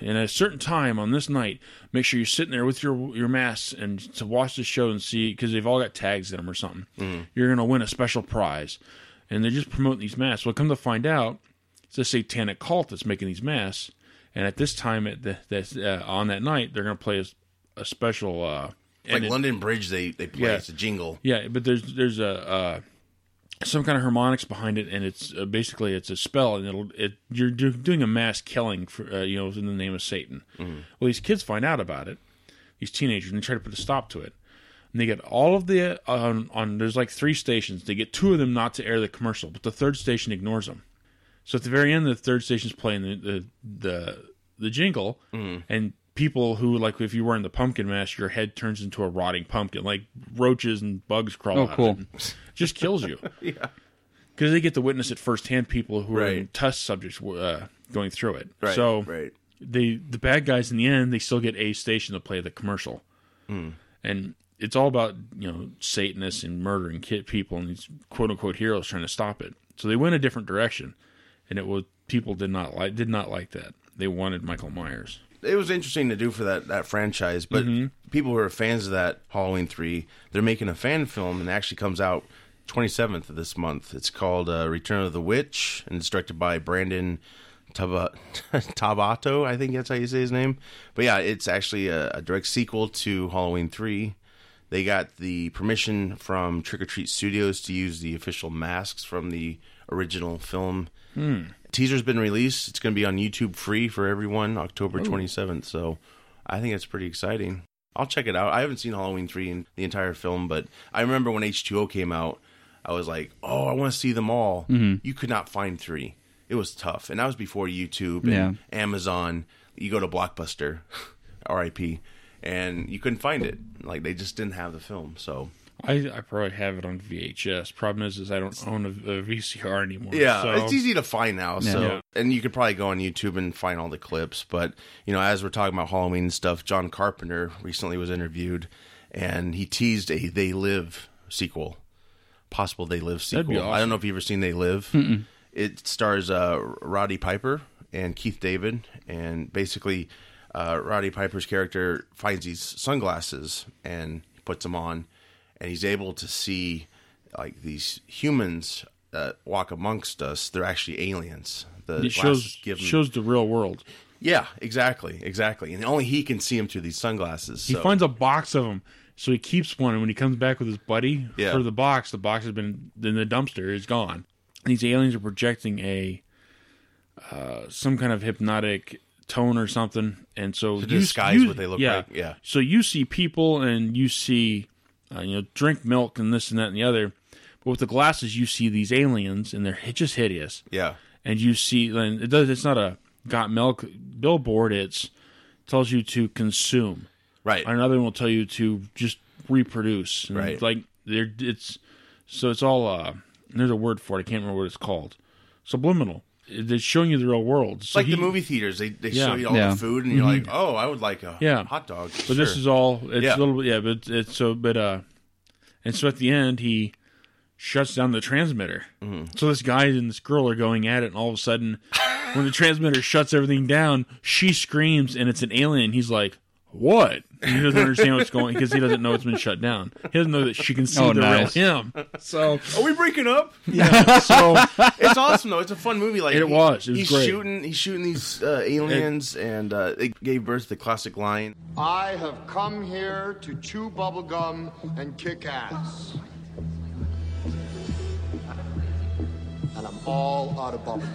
in a certain time on this night, make sure you're sitting there with your your masks and to watch the show and see because they've all got tags in them or something. You're gonna win a special prize, and they're just promoting these masks. Well, come to find out, it's a satanic cult that's making these masks. And at this time, at the, that's uh, on that night, they're gonna play a, a special. Uh, Like and it- London Bridge, they they play. Yeah. It's a jingle. yeah, but there's there's a uh, some kind of harmonics behind it, and it's uh, basically it's a spell, and it'll it you're, do- doing a mass killing for uh, you know in the name of Satan. Well, these kids find out about it, these teenagers, and they try to put a stop to it. And they get all of the uh, on on there's like three stations. They get two of them not to air the commercial, but the third station ignores them. So at the very end, the third station's playing the the the, the jingle, and people who like if you were in the pumpkin mask, your head turns into a rotting pumpkin, like roaches and bugs crawl. Oh, out cool. just kills you Yeah. because they get to witness it firsthand. People who are in test subjects uh, going through it. Right. So right. they the bad guys in the end they still get a station to play the commercial, and it's all about you know Satanists and murdering kid people and these quote unquote heroes trying to stop it. So they went a different direction, and it was people did not like did not like that. They wanted Michael Myers. It was interesting to do for that that franchise. But Mm-hmm. people who are fans of that Halloween three, they're making a fan film and it actually comes out twenty seventh of this month. It's called uh, Return of the Witch and it's directed by Brandon Taba- Tabato. I think that's how you say his name. But yeah, it's actually a, a direct sequel to Halloween three. They got the permission from Trick or Treat Studios to use the official masks from the original film. Teaser's been released. It's going to be on YouTube free for everyone October 27th. So I think it's pretty exciting. I'll check it out. I haven't seen Halloween 3 in the entire film, but I remember when H2O came out, I was like, oh, I want to see them all. Mm-hmm. You could not find 3. It was tough. And that was before YouTube and Yeah. Amazon. You go to Blockbuster, RIP, and you couldn't find it. Like they just didn't have the film. So I, I probably have it on VHS. Problem is, is I don't own a, a VCR anymore. Yeah, so- it's easy to find now. So, Yeah. and you could probably go on YouTube and find all the clips. But you know, as we're talking about Halloween stuff, John Carpenter recently was interviewed, and he teased a They Live sequel, possible They Live That'd be sequel. I don't know if you've ever seen They Live. It stars uh, Roddy Piper and Keith David, and basically, uh, Roddy Piper's character finds these sunglasses and puts them on, and he's able to see like these humans that walk amongst us. They're actually aliens. The it shows shows the real world. yeah, exactly, exactly, and only he can see them through these sunglasses. He so- finds a box of them, so he keeps one. And when he comes back with his buddy Yeah. for the box, the box has been in the dumpster. Is gone. These aliens are projecting a uh, some kind of hypnotic tone or something, and so To you- disguise you- what they look yeah. like, yeah. So you see people, and you see uh, you know drink milk and this and that and the other. But with the glasses, you see these aliens, and they're just hideous. yeah, and you see and it does it's not a got milk billboard it's tells you to consume right. another one will tell you to just reproduce and Right. like there it's so it's all uh there's a word for it i can't remember what it's called subliminal It- it's showing you the real world It's so like he- the movie theaters. They they Yeah. show you all Yeah. the food, and you're like, oh, I would like a Yeah. hot dog. But this is all it's Yeah. a little bit yeah, but it's so but uh and so at the end he shuts down the transmitter. Mm-hmm. So this guy and this girl are going at it and all of a sudden when the transmitter shuts everything down, she screams and it's an alien. He's like, What? He doesn't understand what's going because he doesn't know it's been shut down. He doesn't know that she can see Oh, the nice. real him. So Are we breaking up? yeah, so it's awesome though. It's a fun movie. Like It he- was. It was he's great. shooting. He's shooting these uh, aliens, and uh, it gave birth to the classic line. I have come here to chew bubblegum and kick ass. And I'm all out of bubblegum.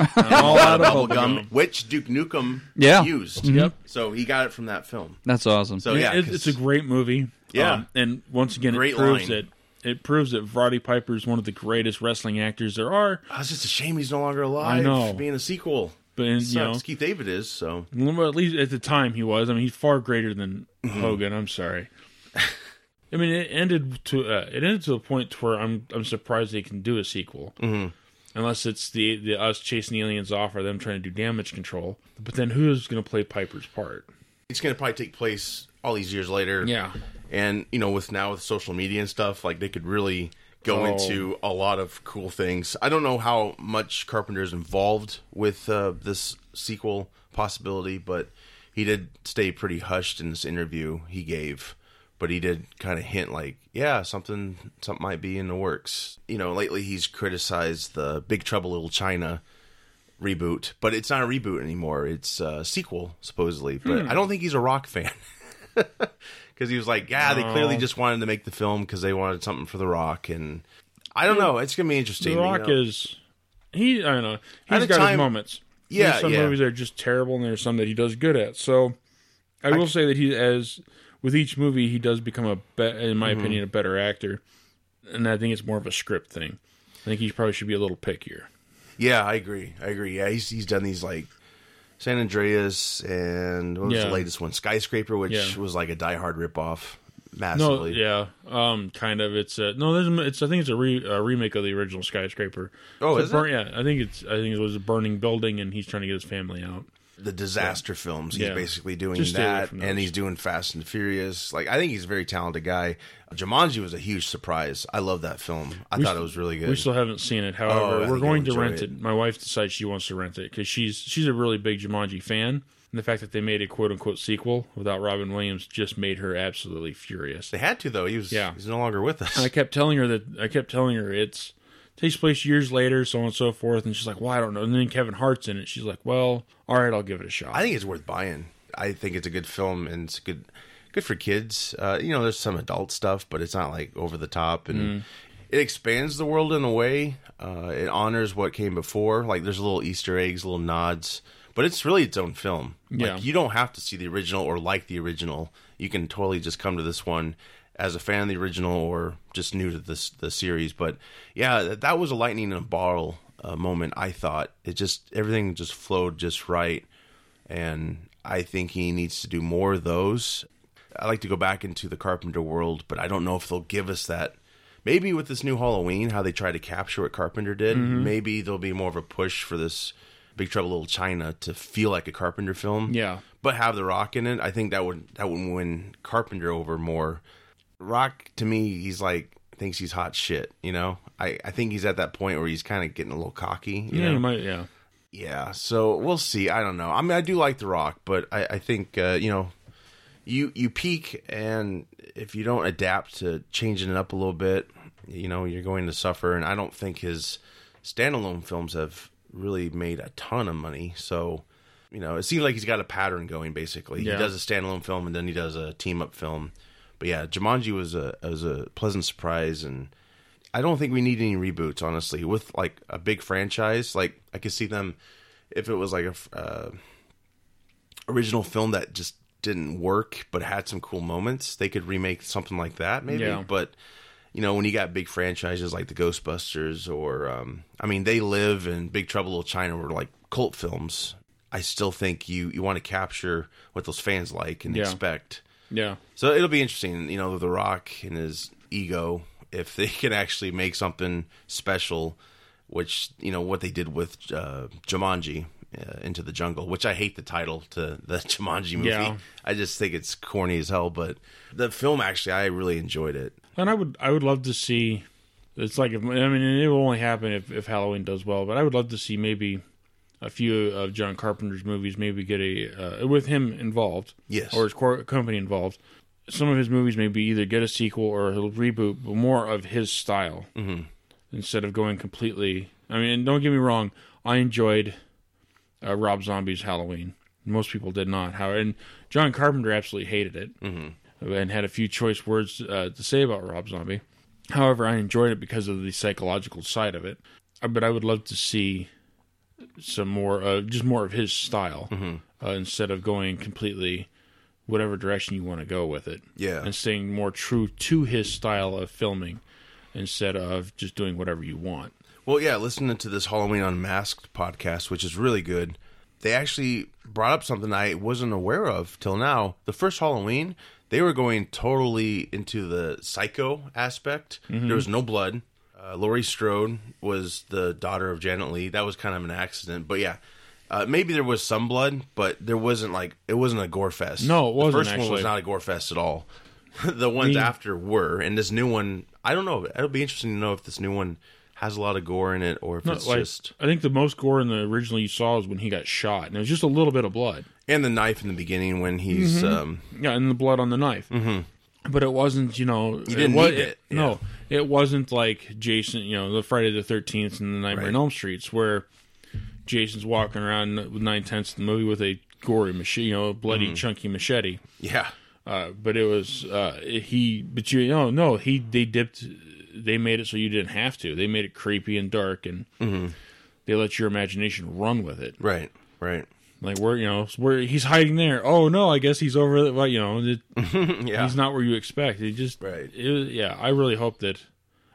all out of Bubble bubblegum. gum, which Duke Nukem Yeah. used. Yep. So he got it from that film. That's awesome. So yeah, It- it's a great movie. Yeah. Um, and once again, Great it proves line. that it proves that Roddy Piper is one of the greatest wrestling actors there are. Oh, it's just a shame he's no longer alive. I know. being a sequel. But you Sucks. know, Keith David is so. well, at least at the time he was. I mean, he's far greater than Mm-hmm. Hogan. I'm sorry. I mean, it ended to uh, it ended to a point to where I'm I'm surprised they can do a sequel, mm-hmm. Unless it's the the us chasing aliens off or them trying to do damage control. But then who is going to play Piper's part? It's going to probably take place all these years later. Yeah. and you know, with now with social media and stuff, like they could really go Oh. into a lot of cool things. I don't know how much Carpenter is involved with uh, this sequel possibility, but he did stay pretty hushed in this interview he gave. But he did kind of hint like, yeah, something something might be in the works. You know, lately he's criticized the Big Trouble Little China reboot, but it's not a reboot anymore. It's a sequel supposedly. But hmm. I don't think he's a rock fan. because he was like, yeah, they clearly just wanted to make the film because they wanted something for The Rock, and I don't know. It's gonna be interesting. The you Rock know? is he? I don't know. He's got time- his moments. Yeah, There's some yeah. movies that are just terrible, and there's some that he does good at. So, I will say that he, as with each movie, he does become a, be, in Mm-hmm. my opinion, a better actor. And I think it's more of a script thing. I think he probably should be a little pickier. Yeah, I agree. I agree. Yeah, he's he's done these like San Andreas and what was Yeah. the latest one? Skyscraper, which Yeah. was like a Die Hard ripoff, No, massively. yeah, um, kind of. It's a, no, there's a- it's. I think it's a, re, a remake of the original Skyscraper. Oh, It's is burn, Yeah, I think it's. I think it was a burning building, and he's trying to get his family out. The disaster films. He's Yeah. basically doing Just that, and he's doing Fast and Furious. Like I think he's a very talented guy. Jumanji was a huge surprise. I love that film. I We thought st- it was really good. We still haven't seen it. Oh, However, I we're going to rent enjoy it. My wife decides she wants to rent it because she's she's a really big Jumanji fan. And the fact that they made a quote unquote sequel without Robin Williams just made her absolutely furious. they had to though. He was Yeah. he's no longer with us. And I kept telling her that I kept telling her it's takes place years later, so on and so forth. And she's like, "Well, I don't know." And then Kevin Hart's in it. She's like, "Well, all right, I'll give it a shot." I think it's worth buying. I think it's a good film and it's good good for kids. Uh, you know, there's some adult stuff, but it's not like over the top and Mm. it expands the world in a way. Uh, it honors what came before. Like there's little Easter eggs, little nods, but it's really its own film. Yeah. Like you don't have to see the original or like the original. You can totally just come to this one as a fan of the original or just new to this the series. But yeah, that, was a lightning in a bottle uh, moment. I thought it just everything just flowed just right and I think he needs to do more of those. I like to go back into the Carpenter world, but I don't know if they'll give us that. Maybe with this new Halloween, how they try to capture what Carpenter did, Mm-hmm. maybe there'll be more of a push for this Big Trouble Little China to feel like a Carpenter film. Yeah. but have the Rock in it. I think that would that would win Carpenter over more. Rock to me, he's like thinks he's hot shit. You know, I I think he's at that point where he's kind of getting a little cocky. You Yeah, know? might. Yeah. Yeah, so we'll see. I don't know. I mean, I do like The Rock, but I, I think uh, you know, you you peak, and if you don't adapt to changing it up a little bit, you know, you're going to suffer. And I don't think his standalone films have really made a ton of money. So, you know, it seems like he's got a pattern going. Basically, Yeah. he does a standalone film, and then he does a team up film. But yeah, Jumanji was a was a pleasant surprise, and I don't think we need any reboots, honestly. With like a big franchise, like I could see them if it was like a uh, original film that just didn't work but had some cool moments. They could remake something like that, maybe. Yeah. But you know, when you got big franchises like the Ghostbusters, or um, I mean, They Live and Big Trouble in Little China were like cult films. I still think you you want to capture what those fans like and Yeah. expect. Yeah. So it'll be interesting, you know, The Rock and his ego, if they can actually make something special, which, you know, what they did with uh, Jumanji, uh, Into the Jungle, which I hate the title to the Jumanji movie. Yeah. I just think it's corny as hell, but the film, actually, I really enjoyed it. And I would I would love to see. It's like if, I mean it will only happen if, if Halloween does well, but I would love to see maybe a few of John Carpenter's movies maybe get a uh, with him involved, Yes. or his cor- company involved. Some of his movies maybe either get a sequel or he'll reboot, but more of his style mm-hmm. instead of going completely. I mean, don't get me wrong, I enjoyed uh, Rob Zombie's Halloween. Most people did not. However, and John Carpenter absolutely hated it mm-hmm. and had a few choice words uh, to say about Rob Zombie. However, I enjoyed it because of the psychological side of it. Uh, But I would love to see some more, uh, just more of his style uh, instead of going completely whatever direction you want to go with it. Yeah. and staying more true to his style of filming instead of just doing whatever you want. Well, yeah, listening to this Halloween Unmasked podcast, which is really good, they actually brought up something I wasn't aware of till now. The first Halloween, they were going totally into the psycho aspect. There was no blood. Uh, Laurie Strode was the daughter of Janet Leigh. That was kind of an accident, but yeah. Uh, maybe there was some blood, but there wasn't like it wasn't a gore fest. No, it wasn't, The first one was not a gore fest at all. the ones Me- after were, and this new one, I don't know. It'll be interesting to know if this new one has a lot of gore in it or if it's like, just I think the most gore in the original you saw was when he got shot, and it was just a little bit of blood. and the knife in the beginning when he's Mm-hmm. um Yeah, and the blood on the knife. Mm-hmm. But it wasn't, you know, you didn't was, need it, No, it wasn't like Jason, you know, the Friday the Thirteenth and the Nightmare on Right. Elm Streets, where Jason's walking around with nine tenths of the movie with a gory machete, you know, a bloody Mm-hmm. chunky machete. yeah Uh, but it was uh, he. But you know, no, he they dipped. They made it so you didn't have to. They made it creepy and dark, and Mm-hmm. they let your imagination run with it. right right Like where you know where he's hiding there. Oh no, I guess he's over. The, well, you know, it, yeah he's not where you expect. He just Right. It, yeah, I really hope that.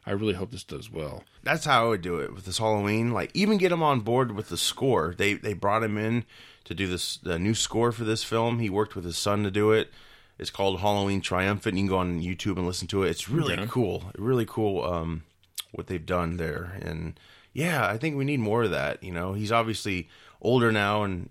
I really hope this does well. that's how I would do it with this Halloween. Like even get him on board with the score. They they brought him in to do this the new score for this film. He worked with his son to do it. It's called Halloween Triumphant. You can go on YouTube and listen to it. It's really cool. Really cool um what they've done there. And yeah, I think we need more of that, you know. He's obviously older now and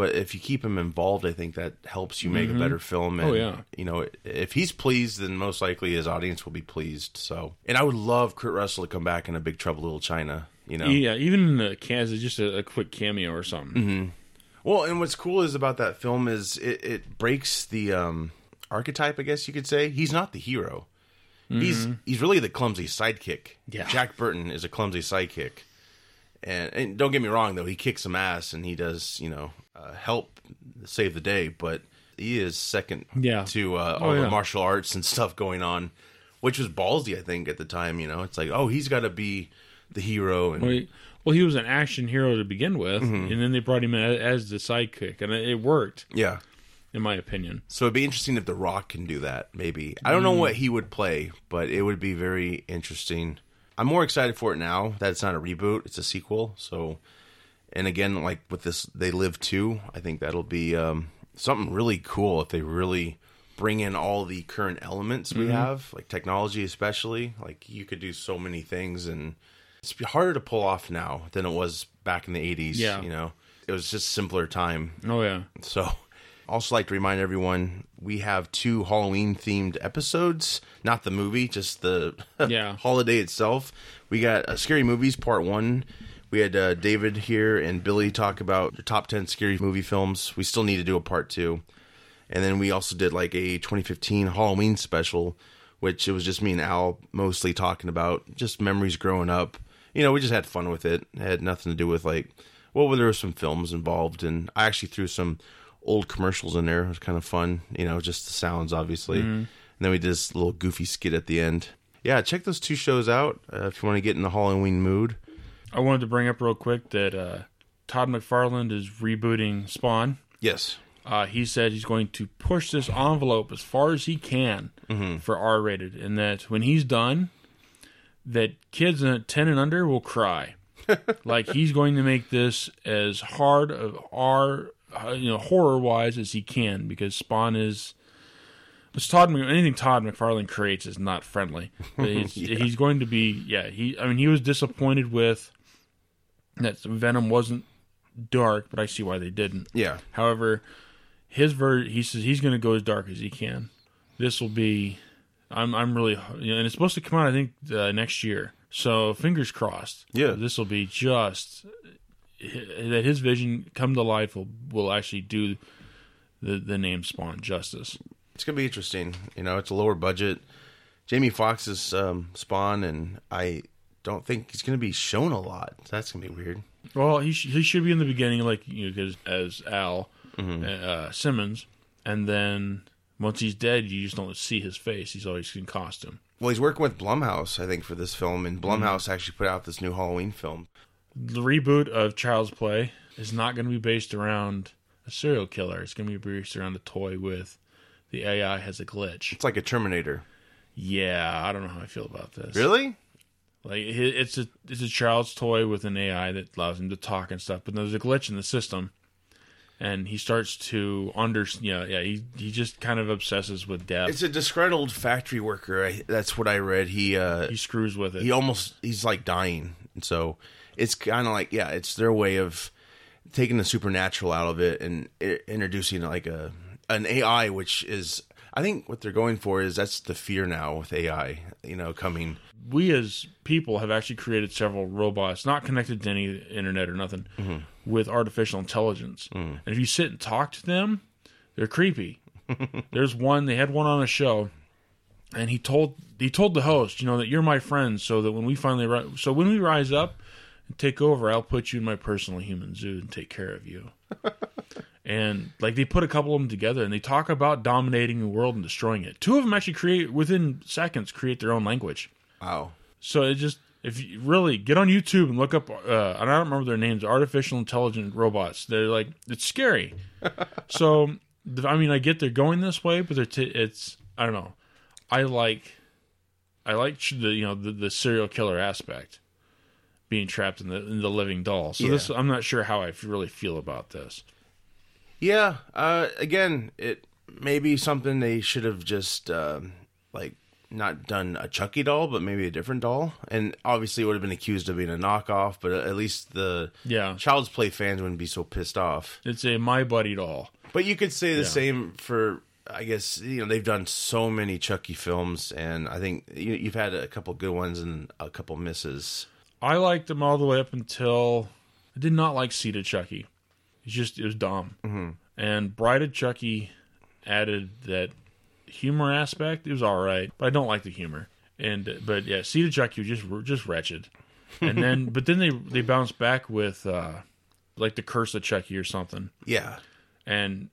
but if you keep him involved, I think that helps you make a better film. And, Oh, yeah. You know, if he's pleased, then most likely his audience will be pleased. So, and I would love Kurt Russell to come back in a Big Trouble Little China. You know, Yeah, even in the cans, it's just a, a quick cameo or something. Mm-hmm. Well, and what's cool is about that film is it, it breaks the um, archetype, I guess you could say. He's not the hero. He's he's really the clumsy sidekick. Yeah. Jack Burton is a clumsy sidekick. And, and don't get me wrong though, he kicks some ass and he does, you know, uh, help save the day, but he is second Yeah. to uh, all Oh, the martial arts and stuff going on, which was ballsy, I think, at the time. You know, it's like, oh, he's got to be the hero, and Well, he, well, he was an action hero to begin with, Mm-hmm. and then they brought him in as, the sidekick, and it, it worked, yeah. in my opinion. So it'd be interesting if The Rock can do that. Maybe I don't know what he would play, but it would be very interesting. I'm more excited for it now that it's not a reboot; it's a sequel. So, and again, like with this, they live too. I think that'll be um, something really cool if they really bring in all the current elements Mm-hmm. we have, like technology especially. Like you could do so many things, and it's harder to pull off now than it was back in the '80s. Yeah. you know, it was just simpler time. Oh yeah. So, also like to remind everyone we have two Halloween themed episodes, not the movie, just the Yeah. holiday itself. We got uh, Scary Movies Part 1. We had uh, David here and Billy talk about the top 10 scary movie films. We still need to do a part 2. And then we also did like a 2015 Halloween special, which it was just me and Al mostly talking about just memories growing up. You know, we just had fun with it. It had nothing to do with like, well, there were some films involved, and I actually threw some old commercials in there. It was kind of fun, you know, just the sounds, obviously. And then we did this little goofy skit at the end. Yeah, check those two shows out uh, if you want to get in the Halloween mood. I wanted to bring up real quick that uh, Todd McFarlane is rebooting Spawn. Yes. Uh, he said he's going to push this envelope as far as he can for R rated, and that when he's done, that kids ten and under will cry. like he's going to make this as hard of R, uh, you know, horror wise as he can because Spawn is. It's Todd. Anything Todd McFarlane creates is not friendly. He's, he's going to be. Yeah. He. I mean, he was disappointed with that Venom wasn't dark, but I see why they didn't. Yeah. However, his ver he says he's going to go as dark as he can. This will be, I'm I'm really, you know, and it's supposed to come out I think uh, next year. So fingers crossed. Yeah. this will be just that his vision come to life will will actually do the the name Spawn justice. It's gonna be interesting. You know, it's a lower budget. Jamie Foxx's um, Spawn, and I don't think he's gonna be shown a lot. That's gonna be weird. Well, he sh- he should be in the beginning, like you know, as Al uh, Simmons, and then once he's dead, you just don't see his face. He's always in costume. Well, he's working with Blumhouse, I think, for this film, and Blumhouse actually put out this new Halloween film. The reboot of Child's Play is not going to be based around a serial killer. It's going to be based around a toy with the AI has a glitch. It's like a Terminator. Yeah, I don't know how I feel about this. Really? Like it's a it's a child's toy with an AI that allows him to talk and stuff, but there's a glitch in the system, and he starts to under yeah yeah he he just kind of obsesses with death. It's a disgruntled factory worker. I, that's what I read. He uh, he screws with it. he almost he's like dying, and so it's kind of like yeah, it's their way of taking the supernatural out of it and i- introducing like a an AI, which is I think what they're going for is that's the fear now with AI. You know, coming. we as people have actually created several robots, not connected to any internet or nothing, mm-hmm. with artificial intelligence. Mm. And if you sit and talk to them, they're creepy. There's one they had one on a show, and he told he told the host, you know, that you're my friend, so that when we finally ri- so when we rise up take over, I'll put you in my personal human zoo and take care of you. and like they put a couple of them together and they talk about dominating the world and destroying it. Two of them actually create within seconds create their own language. Wow. So it just if you really get on YouTube and look up, uh, and I don't remember their names, artificial intelligent robots. They're like it's scary. so I mean, I get they're going this way, but they're t- it's I don't know. I like I like the you know the, the serial killer aspect being trapped in the in the living doll. So Yeah. this I'm not sure how I really feel about this. Yeah. Uh, again, it may be something they should have just um, like not done a Chucky doll, but maybe a different doll. And obviously, it would have been accused of being a knockoff. But at least the Yeah. Child's Play fans wouldn't be so pissed off. It's a my buddy doll. But you could say the Yeah. same for. I guess you know they've done so many Chucky films, and I think you, you've had a couple good ones and a couple misses. I liked them all the way up until I did not like Seed of Chucky. It's just it was dumb. Mm-hmm. And Bride of Chucky added that humor aspect. It was all right, but I don't like the humor. And but yeah, Seed of Chucky was just just wretched. And then but then they they bounced back with uh like the Curse of Chucky or something, Yeah, and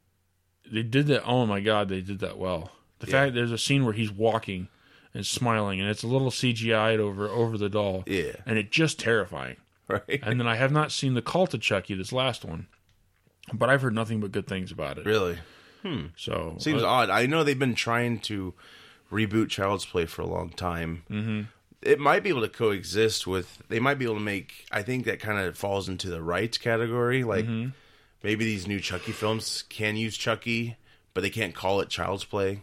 they did that. Oh my god, they did that well. The fact there's a scene where he's walking and smiling, and it's a little CGI'd over over the doll. Yeah. and it's just terrifying. right. And then I have not seen the Cult of Chucky, this last one, but I've heard nothing but good things about it. really So seems uh, odd. I know they've been trying to reboot Child's Play for a long time. Mm-hmm. It might be able to coexist with. They might be able to make. I think that kind of falls into the rights category. Like maybe these new Chucky films can use Chucky, but they can't call it Child's Play.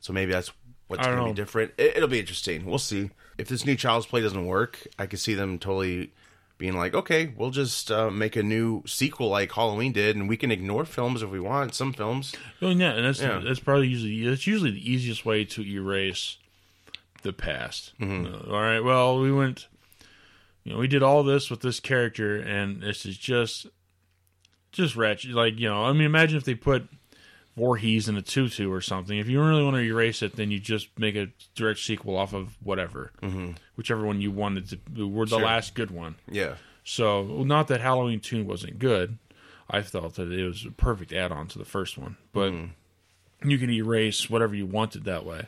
So maybe that's what's going to be different. It, it'll be interesting. We'll see. If this new Child's Play doesn't work, I could see them totally being like, okay, we'll just uh, make a new sequel like Halloween did, and we can ignore films if we want. Some films, Oh yeah, and that's Yeah. that's probably usually that's usually the easiest way to erase the past. Mm-hmm. Uh, all right, well we went, you know, we did all this with this character, and this is just just wretched. Like you know, I mean, imagine if they put Voorhees in a tutu or something. If you really want to erase it, then you just make a direct sequel off of whatever, mm-hmm. whichever one you wanted to. Were the Sure. last good one. yeah. So, not that Halloween 2 wasn't good. I felt that it was a perfect add on to the first one. But you can erase whatever you wanted that way.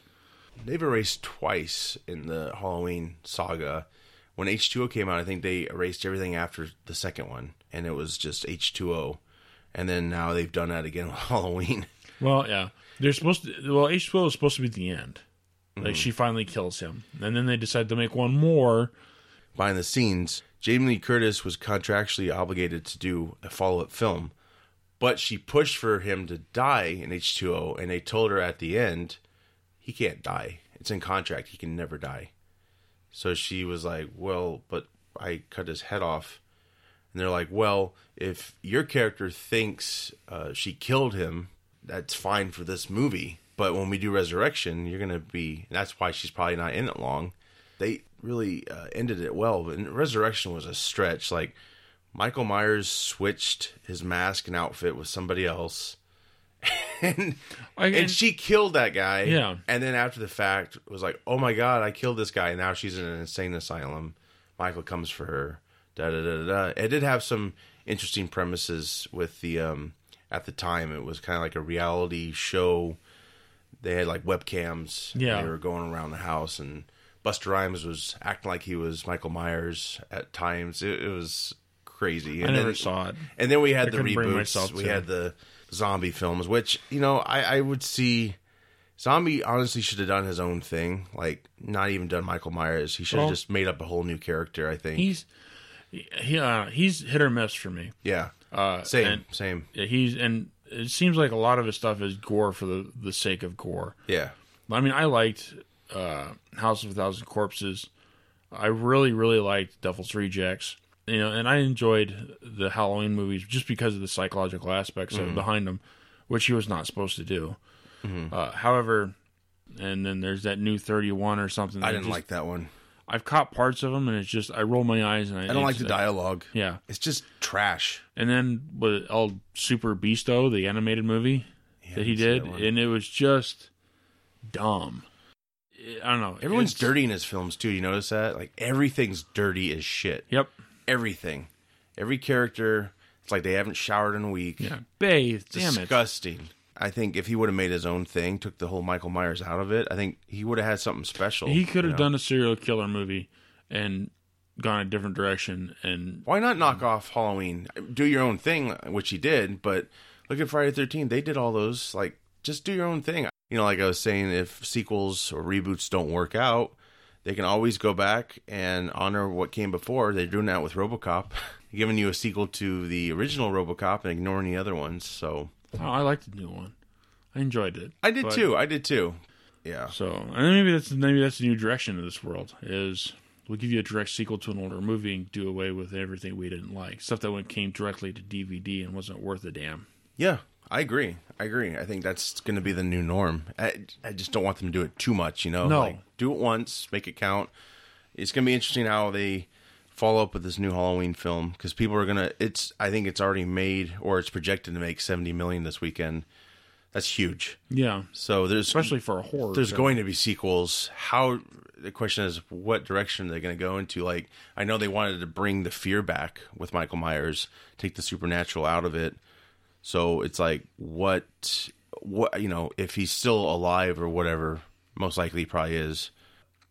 They've erased twice in the Halloween saga. When H2O came out, I think they erased everything after the second one, and it was just H2O. And then now they've done that again with Halloween. Well, yeah. They're supposed to. Well, H2O is supposed to be the end. Like, she finally kills him. And then they decide to make one more. Behind the scenes, Jamie Lee Curtis was contractually obligated to do a follow up film, but she pushed for him to die in H2O, and they told her at the end, he can't die. It's in contract. He can never die. So she was like, well, but I cut his head off. And they're like, well, if your character thinks uh, she killed him, that's fine for this movie. But when we do Resurrection, you're going to be. That's why she's probably not in it long. They really uh, ended it well. But Resurrection was a stretch. Like, Michael Myers switched his mask and outfit with somebody else. and, I- and she killed that guy. Yeah. And then after the fact, was like, oh my God, I killed this guy. Now she's in an insane asylum. Michael comes for her. Da da da da. da. It did have some interesting premises with the, um, at the time, it was kind of like a reality show. They had like webcams. Yeah. They were going around the house, and Busta Rhymes was acting like he was Michael Myers at times. It, it was crazy. I And never then- saw it. and then we had I the reboots. We to. had the zombie films, which you know I, I would see. Zombie honestly should have done his own thing, like not even done Michael Myers. He should have Well- just made up a whole new character. I think. He's. He, uh, he's hit or miss for me. yeah. Uh, Same. and- same. Yeah, he's and it seems like a lot of his stuff is gore for the the sake of gore. Yeah. I mean, I liked uh, House of a Thousand Corpses. I really, really liked Devil's Rejects. You know, and I enjoyed the Halloween movies just because of the psychological aspects Mm-hmm. of behind them, which he was not supposed to do. Mm-hmm. Uh, however, and then there's that new Thirty One or something. I didn't just- like that one. I've caught parts of them, and it's just I roll my eyes and I, I don't like the dialogue. Yeah, It's just trash. and then with El Superbeasto, the animated movie that he did, that and it was just dumb. I don't know. Everyone's It's- dirty in his films too. You notice that? Like everything's dirty as shit. Yep. Everything. Every character. It's like they haven't showered in a week. Yeah. Bathe. Damn it. disgusting. I think if he would have made his own thing, took the whole Michael Myers out of it, I think he would have had something special. He could you have know? done a serial killer movie and gone a different direction. And Why not knock off Halloween? Do your own thing, which he did. But look at Friday the Thirteenth; they did all those. Like, just do your own thing. You know, like I was saying, if sequels or reboots don't work out, they can always go back and honor what came before. They're doing that with RoboCop, giving you a sequel to the original RoboCop and ignoring the other ones. So oh, I liked the new one. I enjoyed it. I did But- too. I did too. Yeah. So and maybe that's maybe that's the new direction of this world is we'll give you a direct sequel to an older movie and do away with everything we didn't like stuff that went came directly to DVD and wasn't worth a damn. Yeah, I agree. I agree. I think that's going to be the new norm. I, I just don't want them to do it too much, you know? No. Like, do it once, make it count. It's going to be interesting how they follow up with this new Halloween film because people are to, it's, I think it's already made or it's projected to make 70 million this weekend. That's huge. Yeah, So there's, especially for a horror. there's film. going to be sequels. How, the question is, what direction are they're going to go into? Like, I know they wanted to bring the fear back with Michael Myers, take the supernatural out of it. So it's like, what, what, you know, if he's still alive or whatever, most likely he probably is.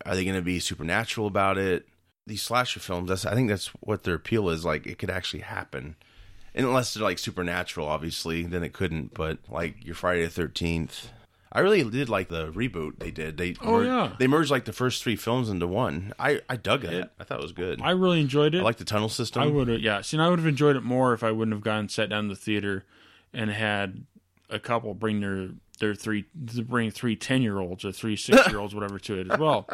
Are they going to be supernatural about it? These slasher films, that's, I think that's what their appeal is. Like, it could actually happen. And unless they're like supernatural, obviously, then it couldn't. But like your Friday the Thirteenth, I really did like the reboot they did. They Oh, mer- yeah. they merged like the first three films into one. I I dug it. I thought it was good. I really enjoyed it. I like the tunnel system. I would have, yeah. See, and I would have enjoyed it more if I wouldn't have gone sat down in the theater and had a couple bring their their three to bring three 10 year olds or three six year olds, whatever, to it as well.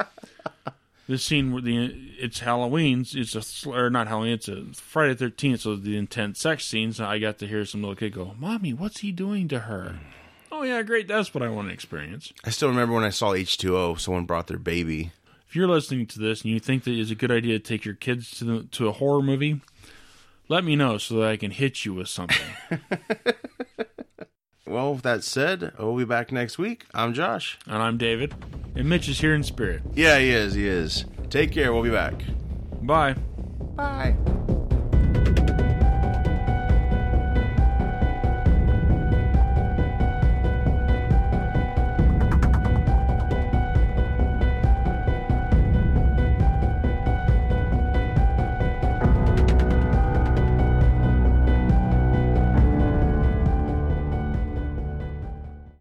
This scene where the it's Halloween's it's a or not Halloween it's a Friday Thirteenth so the intense sex scenes I got to hear some little kid go mommy what's he doing to her? Mm. Oh yeah great that's what I want to experience. I still remember when I saw H2O, someone brought their baby. if you're listening to this and you think that it's a good idea to take your kids to the, to a horror movie let me know so that I can hit you with something Well, with that said, we'll be back next week. I'm Josh. and I'm David and Mitch is here in spirit Yeah, he is. He is. Take care. We'll be back. bye Bye.